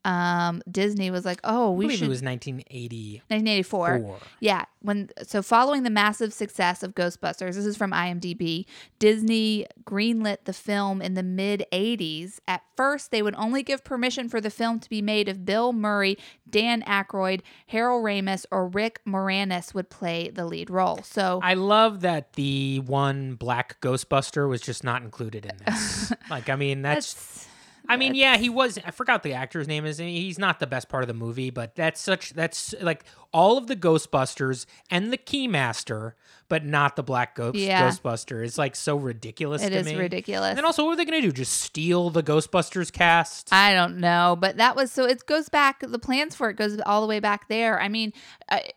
Speaker 2: Um, Disney was like, "Oh, we should."
Speaker 1: it was 1984.
Speaker 2: 1984. Yeah, when so following the massive success of Ghostbusters, this is from IMDb. Disney greenlit the film in the mid 80s. At first, they would only give permission for the film to be made if Bill Murray, Dan Aykroyd, Harold Ramis, or Rick Moranis would play the lead role. So
Speaker 1: I love that the one black Ghostbuster was just not included in this. like, I mean, that's,
Speaker 2: that's
Speaker 1: I mean, yeah, he was. I forgot the actor's name is. He's not the best part of the movie, but that's such. That's like all of the Ghostbusters and the Keymaster, but not the Black Ghost
Speaker 2: Yeah.
Speaker 1: Ghostbuster. It's like so ridiculous.
Speaker 2: it
Speaker 1: to
Speaker 2: is
Speaker 1: me.
Speaker 2: ridiculous.
Speaker 1: And then also, what are they gonna do? Just steal the Ghostbusters cast?
Speaker 2: I don't know, but that was so it goes back. The plans for it goes all the way back there. I mean,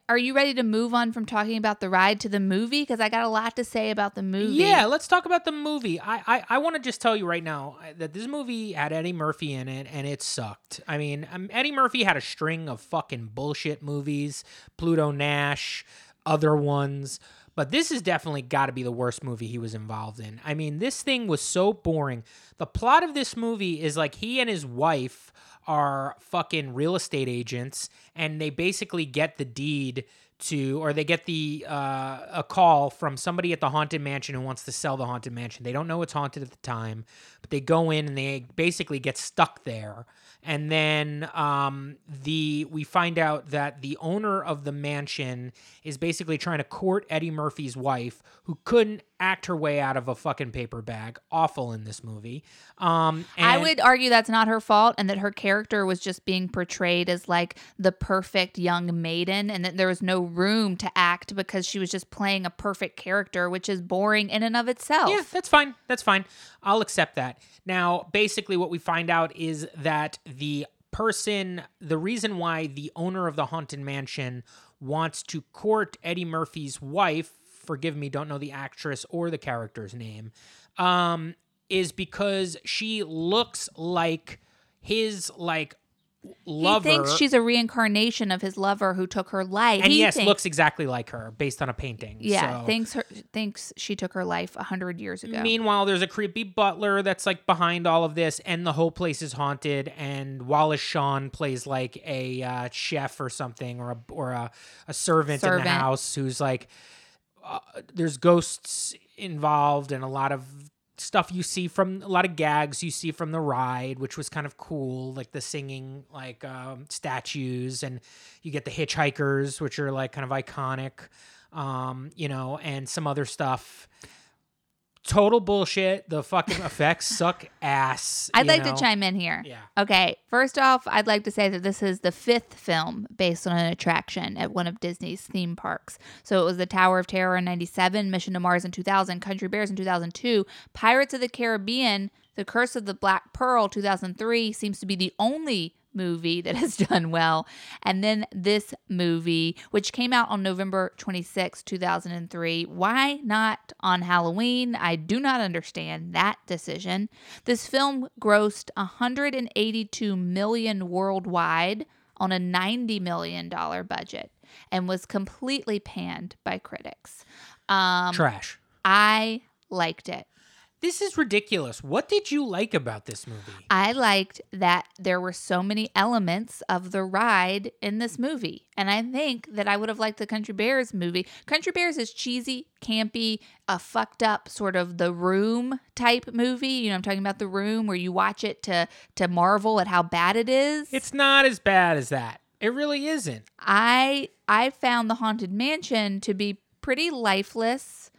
Speaker 2: are you ready to move on from talking about the ride to the movie? Because I got a lot to say about the movie.
Speaker 1: Yeah, let's talk about the movie. I I, I want to just tell you right now that this movie had Eddie Murphy in it, and it sucked. I mean, um, Eddie Murphy had a string of fucking bullshit movies, Pluto Nash, other ones. But this has definitely got to be the worst movie he was involved in. I mean, this thing was so boring. The plot of this movie is like he and his wife are fucking real estate agents, and they basically get the deed to, or they get the uh, a call from somebody at the haunted mansion who wants to sell the haunted mansion. They don't know it's haunted at the time, but they go in and they basically get stuck there. And then um, the we find out that the owner of the mansion is basically trying to court Eddie Murphy's wife, who couldn't act her way out of a fucking paper bag. Awful in this movie. Um,
Speaker 2: I would argue that's not her fault and that her character was just being portrayed as like the perfect young maiden and that there was no room to act because she was just playing a perfect character, which is boring in and of itself.
Speaker 1: Yeah, that's fine. That's fine. I'll accept that. Now, basically, what we find out is that the person, the reason why the owner of the haunted mansion wants to court Eddie Murphy's wife, forgive me, don't know the actress or the character's name, um, is because she looks like his like lover.
Speaker 2: He thinks she's a reincarnation of his lover who took her life.
Speaker 1: and
Speaker 2: he
Speaker 1: yes,
Speaker 2: thinks,
Speaker 1: looks exactly like her based on a painting.
Speaker 2: yeah,
Speaker 1: so.
Speaker 2: thinks her thinks she took her life a hundred years ago.
Speaker 1: Meanwhile, there's a creepy butler that's like behind all of this, and the whole place is haunted. And Wallace Shawn plays like a uh, chef or something, or a or a, a servant, in the house who's like, uh, there's ghosts involved, and a lot of stuff you see from a lot of gags you see from the ride, which was kind of cool, like the singing like um, statues, and you get the hitchhikers, which are like kind of iconic, um, you know, and some other stuff total bullshit. The fucking effects suck ass.
Speaker 2: I'd like
Speaker 1: know?
Speaker 2: to chime in here.
Speaker 1: Yeah.
Speaker 2: Okay, first off, I'd like to say that this is the fifth film based on an attraction at one of Disney's theme parks. So it was the Tower of Terror in 97, Mission to Mars in 2000, Country Bears in 2002, Pirates of the Caribbean, The Curse of the Black Pearl 2003 seems to be the only movie that has done well. And then this movie, which came out on November 26, 2003. Why not on Halloween? I do not understand that decision. This film grossed 182 million worldwide on a 90 million dollar budget and was completely panned by critics. Um,
Speaker 1: Trash.
Speaker 2: I liked it.
Speaker 1: This is ridiculous. What did you like about this movie?
Speaker 2: I liked that there were so many elements of the ride in this movie. And I think that I would have liked the Country Bears movie. Country Bears is cheesy, campy, a fucked up sort of the room type movie. You know, I'm talking about the room where you watch it to to marvel at how bad it is.
Speaker 1: It's not as bad as that. It really isn't.
Speaker 2: I I found the Haunted Mansion to be pretty lifeless,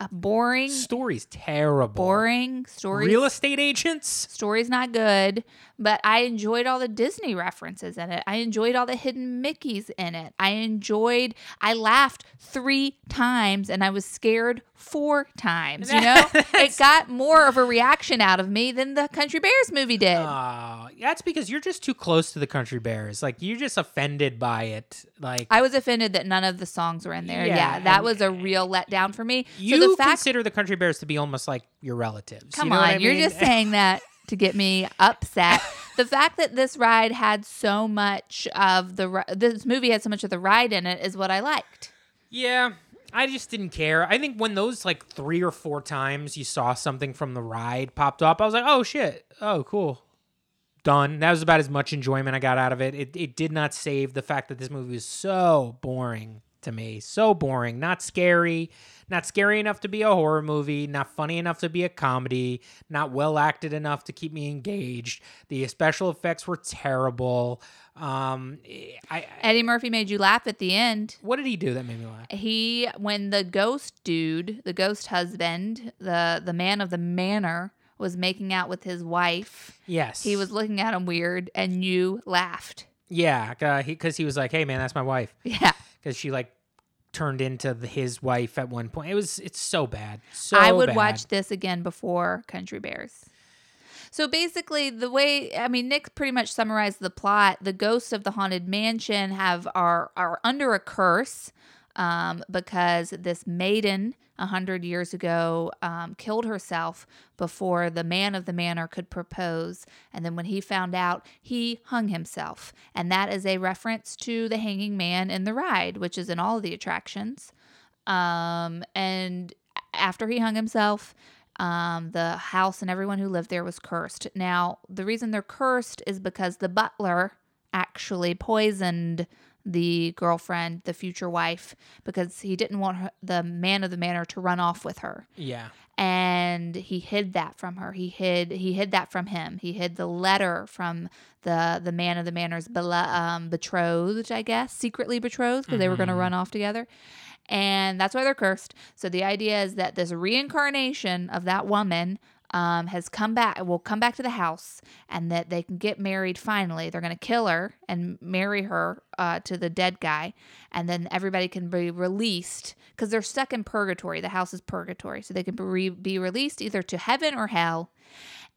Speaker 2: uh, boring,
Speaker 1: Story's terrible.
Speaker 2: boring stories.
Speaker 1: Real estate agents?
Speaker 2: Story's not good, but I enjoyed all the Disney references in it. I enjoyed all the hidden Mickeys in it. I enjoyed, I laughed three times and I was scared four times. You know, it got more of a reaction out of me than the Country Bears movie did.
Speaker 1: Oh, that's because you're just too close to the Country Bears. Like you're just offended by it. Like
Speaker 2: I was offended that none of the songs were in there.
Speaker 1: Yeah,
Speaker 2: Yeah, that was a real letdown for me.
Speaker 1: you
Speaker 2: so the fact,
Speaker 1: consider the Country Bears to be almost like your relatives.
Speaker 2: come
Speaker 1: you know
Speaker 2: on,
Speaker 1: I
Speaker 2: you're just saying that to get me upset. the fact that this ride had so much of the this movie had so much of the ride in it is what I liked.
Speaker 1: Yeah, I just didn't care. I think when those like three or four times you saw something from the ride popped up, I was like, oh shit, oh cool, done. That was about as much enjoyment I got out of it. It it did not save the fact that this movie was so boring to me, so boring, not scary. Not scary enough to be a horror movie, not funny enough to be a comedy, not well acted enough to keep me engaged. The special effects were terrible. Um, I, I
Speaker 2: Eddie Murphy made you laugh at the end.
Speaker 1: what did he do that made me laugh?
Speaker 2: He when the ghost dude, the ghost husband, the the man of the manor was making out with his wife.
Speaker 1: Yes,
Speaker 2: He was looking at him weird and you laughed.
Speaker 1: Yeah, because he, 'cause he was like, "Hey, man, that's my wife,"
Speaker 2: Yeah.
Speaker 1: Because she like turned into the, his wife at one point. It was it's so bad. So
Speaker 2: I would
Speaker 1: bad.
Speaker 2: watch this again before Country Bears. So basically, the way I mean, Nick pretty much summarized the plot. The ghosts of the haunted mansion have are are under a curse um, because this maiden a hundred years ago um, killed herself before the man of the manor could propose, and then when he found out, he hung himself, and that is a reference to the hanging man in the ride, which is in all the attractions. Um, and after he hung himself, um, the house and everyone who lived there was cursed. Now, the reason they're cursed is because the butler actually poisoned the girlfriend, the future wife, because he didn't want her, the man of the manor to run off with her.
Speaker 1: Yeah.
Speaker 2: And he hid that from her. He hid he hid that from him. He hid the letter from the the man of the manor's bela- um, betrothed, I guess, secretly betrothed because they were going to run off together. And that's why they're cursed. So the idea is that this reincarnation of that woman um, has come back, will come back to the house, and that they can get married finally. They're going to kill her and marry her uh, to the dead guy, and then everybody can be released because they're stuck in purgatory. The house is purgatory, so they can be, be released either to heaven or hell.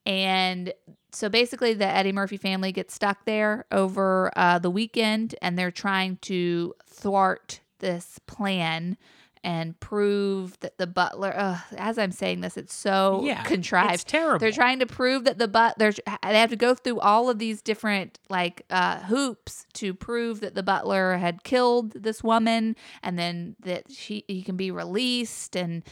Speaker 2: And so basically, the Eddie Murphy family gets stuck there over uh, the weekend, and they're trying to thwart this plan and prove that the butler. Ugh, as I'm saying this, it's so
Speaker 1: Yeah.
Speaker 2: contrived.
Speaker 1: It's terrible.
Speaker 2: They're trying to prove that the but they have to go through all of these different like uh, hoops to prove that the butler had killed this woman, and then that she he can be released and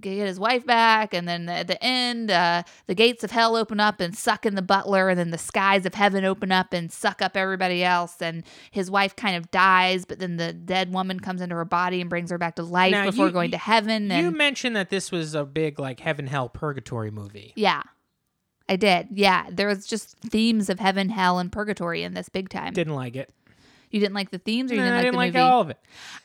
Speaker 2: get his wife back, and then at the end, uh, the gates of hell open up and suck in the butler, and then the skies of heaven open up and suck up everybody else, and his wife kind of dies, but then the dead woman comes into her body and brings her back to life
Speaker 1: Now,
Speaker 2: before
Speaker 1: you-
Speaker 2: going to heaven.
Speaker 1: You
Speaker 2: And
Speaker 1: mentioned that this was a big like heaven hell purgatory movie.
Speaker 2: yeah. I did. Yeah. There was just themes of heaven, hell, and purgatory in this big time.
Speaker 1: Didn't like it.
Speaker 2: You didn't like the themes or you didn't
Speaker 1: I
Speaker 2: like I
Speaker 1: didn't
Speaker 2: the
Speaker 1: like
Speaker 2: movie?
Speaker 1: all of it.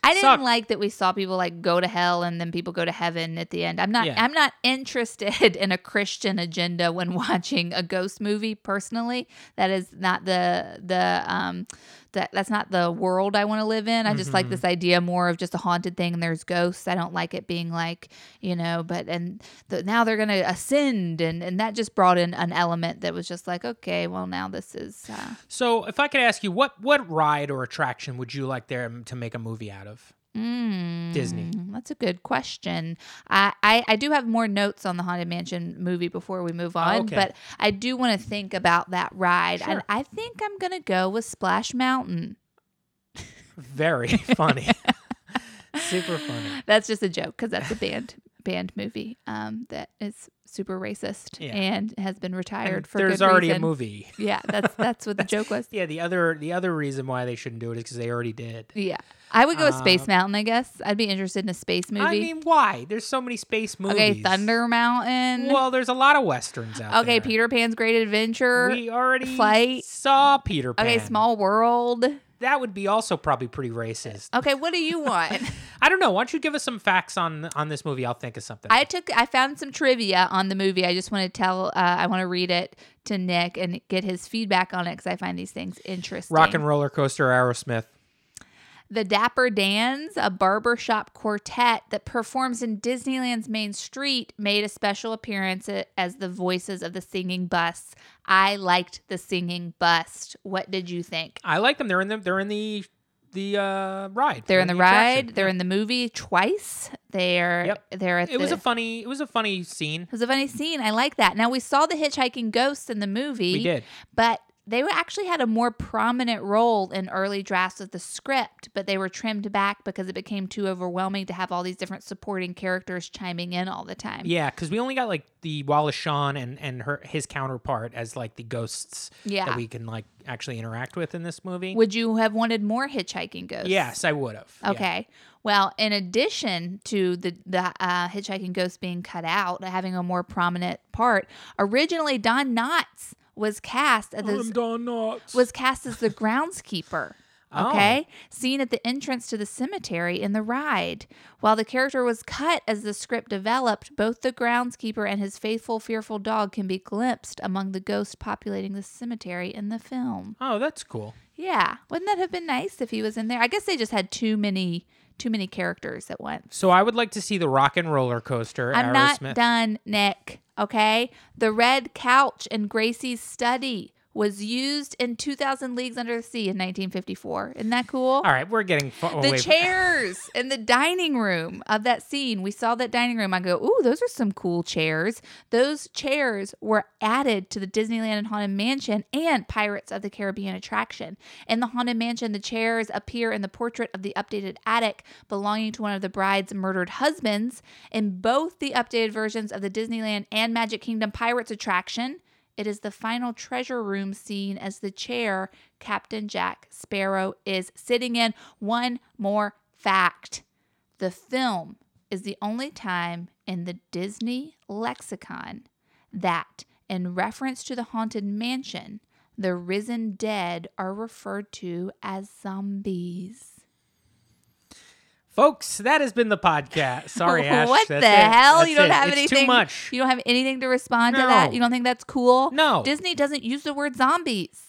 Speaker 2: I didn't
Speaker 1: Sucked.
Speaker 2: like that we saw people like go to hell and then people go to heaven at the end. I'm not
Speaker 1: Yeah.
Speaker 2: I'm not interested in a Christian agenda when watching a ghost movie personally. That is not the the um that that's not the world I want to live in. I just
Speaker 1: Mm-hmm.
Speaker 2: like this idea more of just a haunted thing and there's ghosts. I don't like it being like, you know, but and the, now they're going to ascend and and that just brought in an element that was just like, okay, well now this is uh
Speaker 1: So, if I could ask you, what what ride or attraction would you like there to make a movie out of?
Speaker 2: Mm,
Speaker 1: Disney.
Speaker 2: That's a good question. I, I, I do have more notes on the Haunted Mansion movie before we move on,
Speaker 1: okay.
Speaker 2: but I do want to think about that ride.
Speaker 1: Sure.
Speaker 2: And I think I'm going to go with Splash Mountain.
Speaker 1: Very funny. Super funny.
Speaker 2: That's just a joke because that's a band band movie um, that is super racist
Speaker 1: Yeah.
Speaker 2: and has been retired
Speaker 1: And
Speaker 2: for
Speaker 1: there's already
Speaker 2: reason.
Speaker 1: a movie.
Speaker 2: Yeah, that's that's what the joke was.
Speaker 1: Yeah, the other the other reason why they shouldn't do it is because they already did.
Speaker 2: Yeah, I would go with Space
Speaker 1: Um,
Speaker 2: Mountain. I guess I'd be interested in a space movie.
Speaker 1: I mean, why? There's so many space movies.
Speaker 2: okay, Thunder Mountain.
Speaker 1: Well, there's a lot of westerns out
Speaker 2: okay,
Speaker 1: there.
Speaker 2: Okay, Peter Pan's Great Adventure.
Speaker 1: We already
Speaker 2: Flight.
Speaker 1: saw Peter Pan.
Speaker 2: Okay, Small World.
Speaker 1: That would be also probably pretty racist.
Speaker 2: Okay, what do you want?
Speaker 1: I don't know. Why don't you give us some facts on on this movie? I'll think of something.
Speaker 2: I took I found some trivia on the movie. I just want to tell uh, I want to read it to Nick and get his feedback on it cuz I find these things interesting.
Speaker 1: Rock and roller coaster Aerosmith.
Speaker 2: The Dapper Dans, a barbershop quartet that performs in Disneyland's main street, made a special appearance as the voices of the singing bus. I liked the singing bus. What did you think?
Speaker 1: I like them. They're in the they're in the the uh, ride.
Speaker 2: They're in the
Speaker 1: attraction.
Speaker 2: ride. They're in the movie twice. They're
Speaker 1: Yep.
Speaker 2: they're at
Speaker 1: It was a funny. It was a funny scene.
Speaker 2: It was a funny scene. I like that. Now we saw the hitchhiking ghosts in the movie.
Speaker 1: We did.
Speaker 2: But they were actually had a more prominent role in early drafts of the script, but they were trimmed back because it became too overwhelming to have all these different supporting characters chiming in all the time.
Speaker 1: Yeah, because we only got like the Wallace Shawn and and her his counterpart as like the ghosts
Speaker 2: Yeah.
Speaker 1: that we can like actually interact with in this movie.
Speaker 2: Would you have wanted more hitchhiking ghosts?
Speaker 1: yes, I would have.
Speaker 2: Okay. Well, in addition to the the uh, hitchhiking ghost being cut out, having a more prominent part, originally Don Knotts was cast as
Speaker 1: I'm Don Knotts.
Speaker 2: was cast as the groundskeeper.
Speaker 1: Oh.
Speaker 2: Okay, seen at the entrance to the cemetery in the ride. While the character was cut as the script developed, both the groundskeeper and his faithful, fearful dog can be glimpsed among the ghosts populating the cemetery in the film.
Speaker 1: oh, that's cool.
Speaker 2: Yeah, wouldn't that have been nice if he was in there? I guess they just had too many, too many characters at once.
Speaker 1: So I would like to see the Rock and Roller Coaster.
Speaker 2: I'm
Speaker 1: Aerosmith.
Speaker 2: not done, Nick. Okay, the red couch in Gracey's study was used in 2000 Leagues Under the Sea in 1954. Isn't that cool?
Speaker 1: All right, we're getting far
Speaker 2: the chairs in the dining room of that scene. We saw that dining room. I go, ooh, those are some cool chairs. Those chairs were added to the Disneyland and Haunted Mansion and Pirates of the Caribbean attraction. In the Haunted Mansion, the chairs appear in the portrait of the updated attic belonging to one of the bride's murdered husbands. In both the updated versions of the Disneyland and Magic Kingdom Pirates attraction, It is the final treasure room scene as the chair Captain Jack Sparrow is sitting in. One more fact the film is the only time in the Disney lexicon that, in reference to the Haunted Mansion, the risen dead are referred to as zombies.
Speaker 1: Folks, that has been the podcast. Sorry, Ash.
Speaker 2: what the
Speaker 1: it.
Speaker 2: hell?
Speaker 1: That's
Speaker 2: you don't
Speaker 1: it.
Speaker 2: have
Speaker 1: it's
Speaker 2: anything.
Speaker 1: Too much.
Speaker 2: You don't have anything to respond to that. You don't think that's cool?
Speaker 1: No.
Speaker 2: Disney doesn't use the word zombies.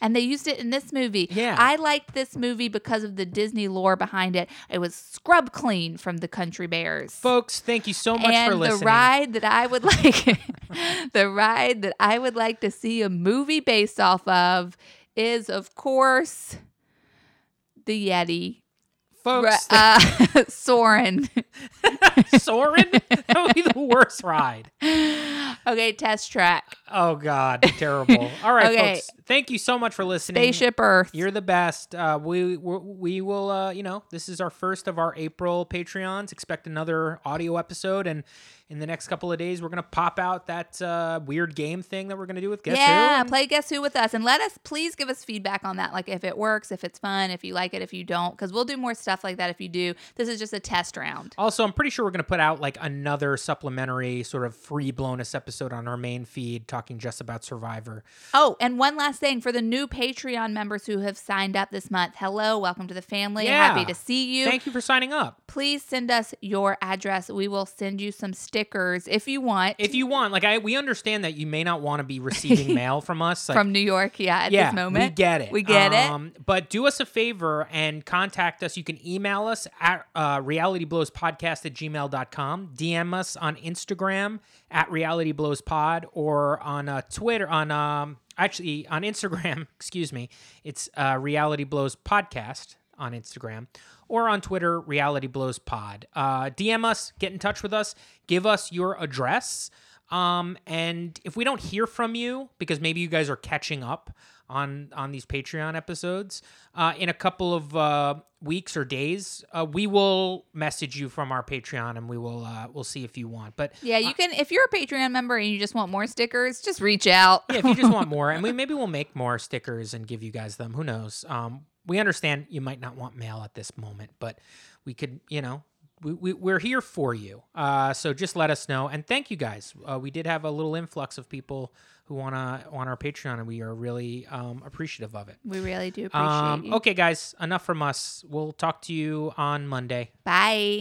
Speaker 2: And they used it in this movie.
Speaker 1: Yeah.
Speaker 2: I liked this movie because of the Disney lore behind it. It was scrub clean from the Country Bears.
Speaker 1: Folks, thank you so much
Speaker 2: and
Speaker 1: for listening.
Speaker 2: the ride that I would like the ride that I would like to see a movie based off of is of course the Yeti.
Speaker 1: Folks,
Speaker 2: Uh, Soarin'.
Speaker 1: Soarin'? that would be the worst ride.
Speaker 2: okay, test track.
Speaker 1: Oh God, terrible. All right,
Speaker 2: Okay.
Speaker 1: folks. Thank you so much for listening.
Speaker 2: Spaceship Earth.
Speaker 1: You're the best. Uh, we we we will. Uh, you know, this is our first of our April Patreons. Expect another audio episode, and in the next couple of days, we're gonna pop out that uh, weird game thing that we're gonna do with Guess
Speaker 2: yeah,
Speaker 1: Who.
Speaker 2: Yeah, play Guess Who with us and let us please give us feedback on that. Like if it works, if it's fun, if you like it, if you don't, because we'll do more stuff like that if you do. This is just a test round.
Speaker 1: Also, I'm pretty sure we're going to put out like another supplementary sort of free bonus episode on our main feed talking just about Survivor.
Speaker 2: Oh, and one last thing for the new Patreon members who have signed up this month. Hello, welcome to the family.
Speaker 1: Yeah.
Speaker 2: Happy to see you.
Speaker 1: Thank you for signing up.
Speaker 2: please send us your address. We will send you some stickers if you want.
Speaker 1: If you want, like I we understand that you may not want to be receiving mail from us like,
Speaker 2: from New York, yeah, at
Speaker 1: yeah,
Speaker 2: this moment.
Speaker 1: we get it.
Speaker 2: We get
Speaker 1: um, But do us a favor and contact us. You can email us at uh, realityblowspodcast at gmail.com. DM us on Instagram at realityblowspod or on uh, Twitter, on um, actually on Instagram, excuse me. It's uh, Reality Blows Podcast on Instagram or on Twitter, Reality Blows Pod. Uh, DM us, get in touch with us, give us your address. Um, and if we don't hear from you, because maybe you guys are catching up on on these Patreon episodes, uh, in a couple of uh, weeks or days, uh, we will message you from our Patreon, and we will uh, we'll see if you want. But
Speaker 2: Yeah, you can. If you're a Patreon member and you just want more stickers, just reach out.
Speaker 1: yeah, if you just want more, and we maybe we'll make more stickers and give you guys them. Who knows? Um, we understand you might not want mail at this moment, but we could, you know, we, we we're here for you. Uh, so just let us know, and thank you guys. Uh, we did have a little influx of people who wanna on our Patreon, and we are really um, appreciative of it.
Speaker 2: We really do appreciate
Speaker 1: Um,
Speaker 2: you.
Speaker 1: okay, guys, enough from us. We'll talk to you on Monday.
Speaker 2: Bye.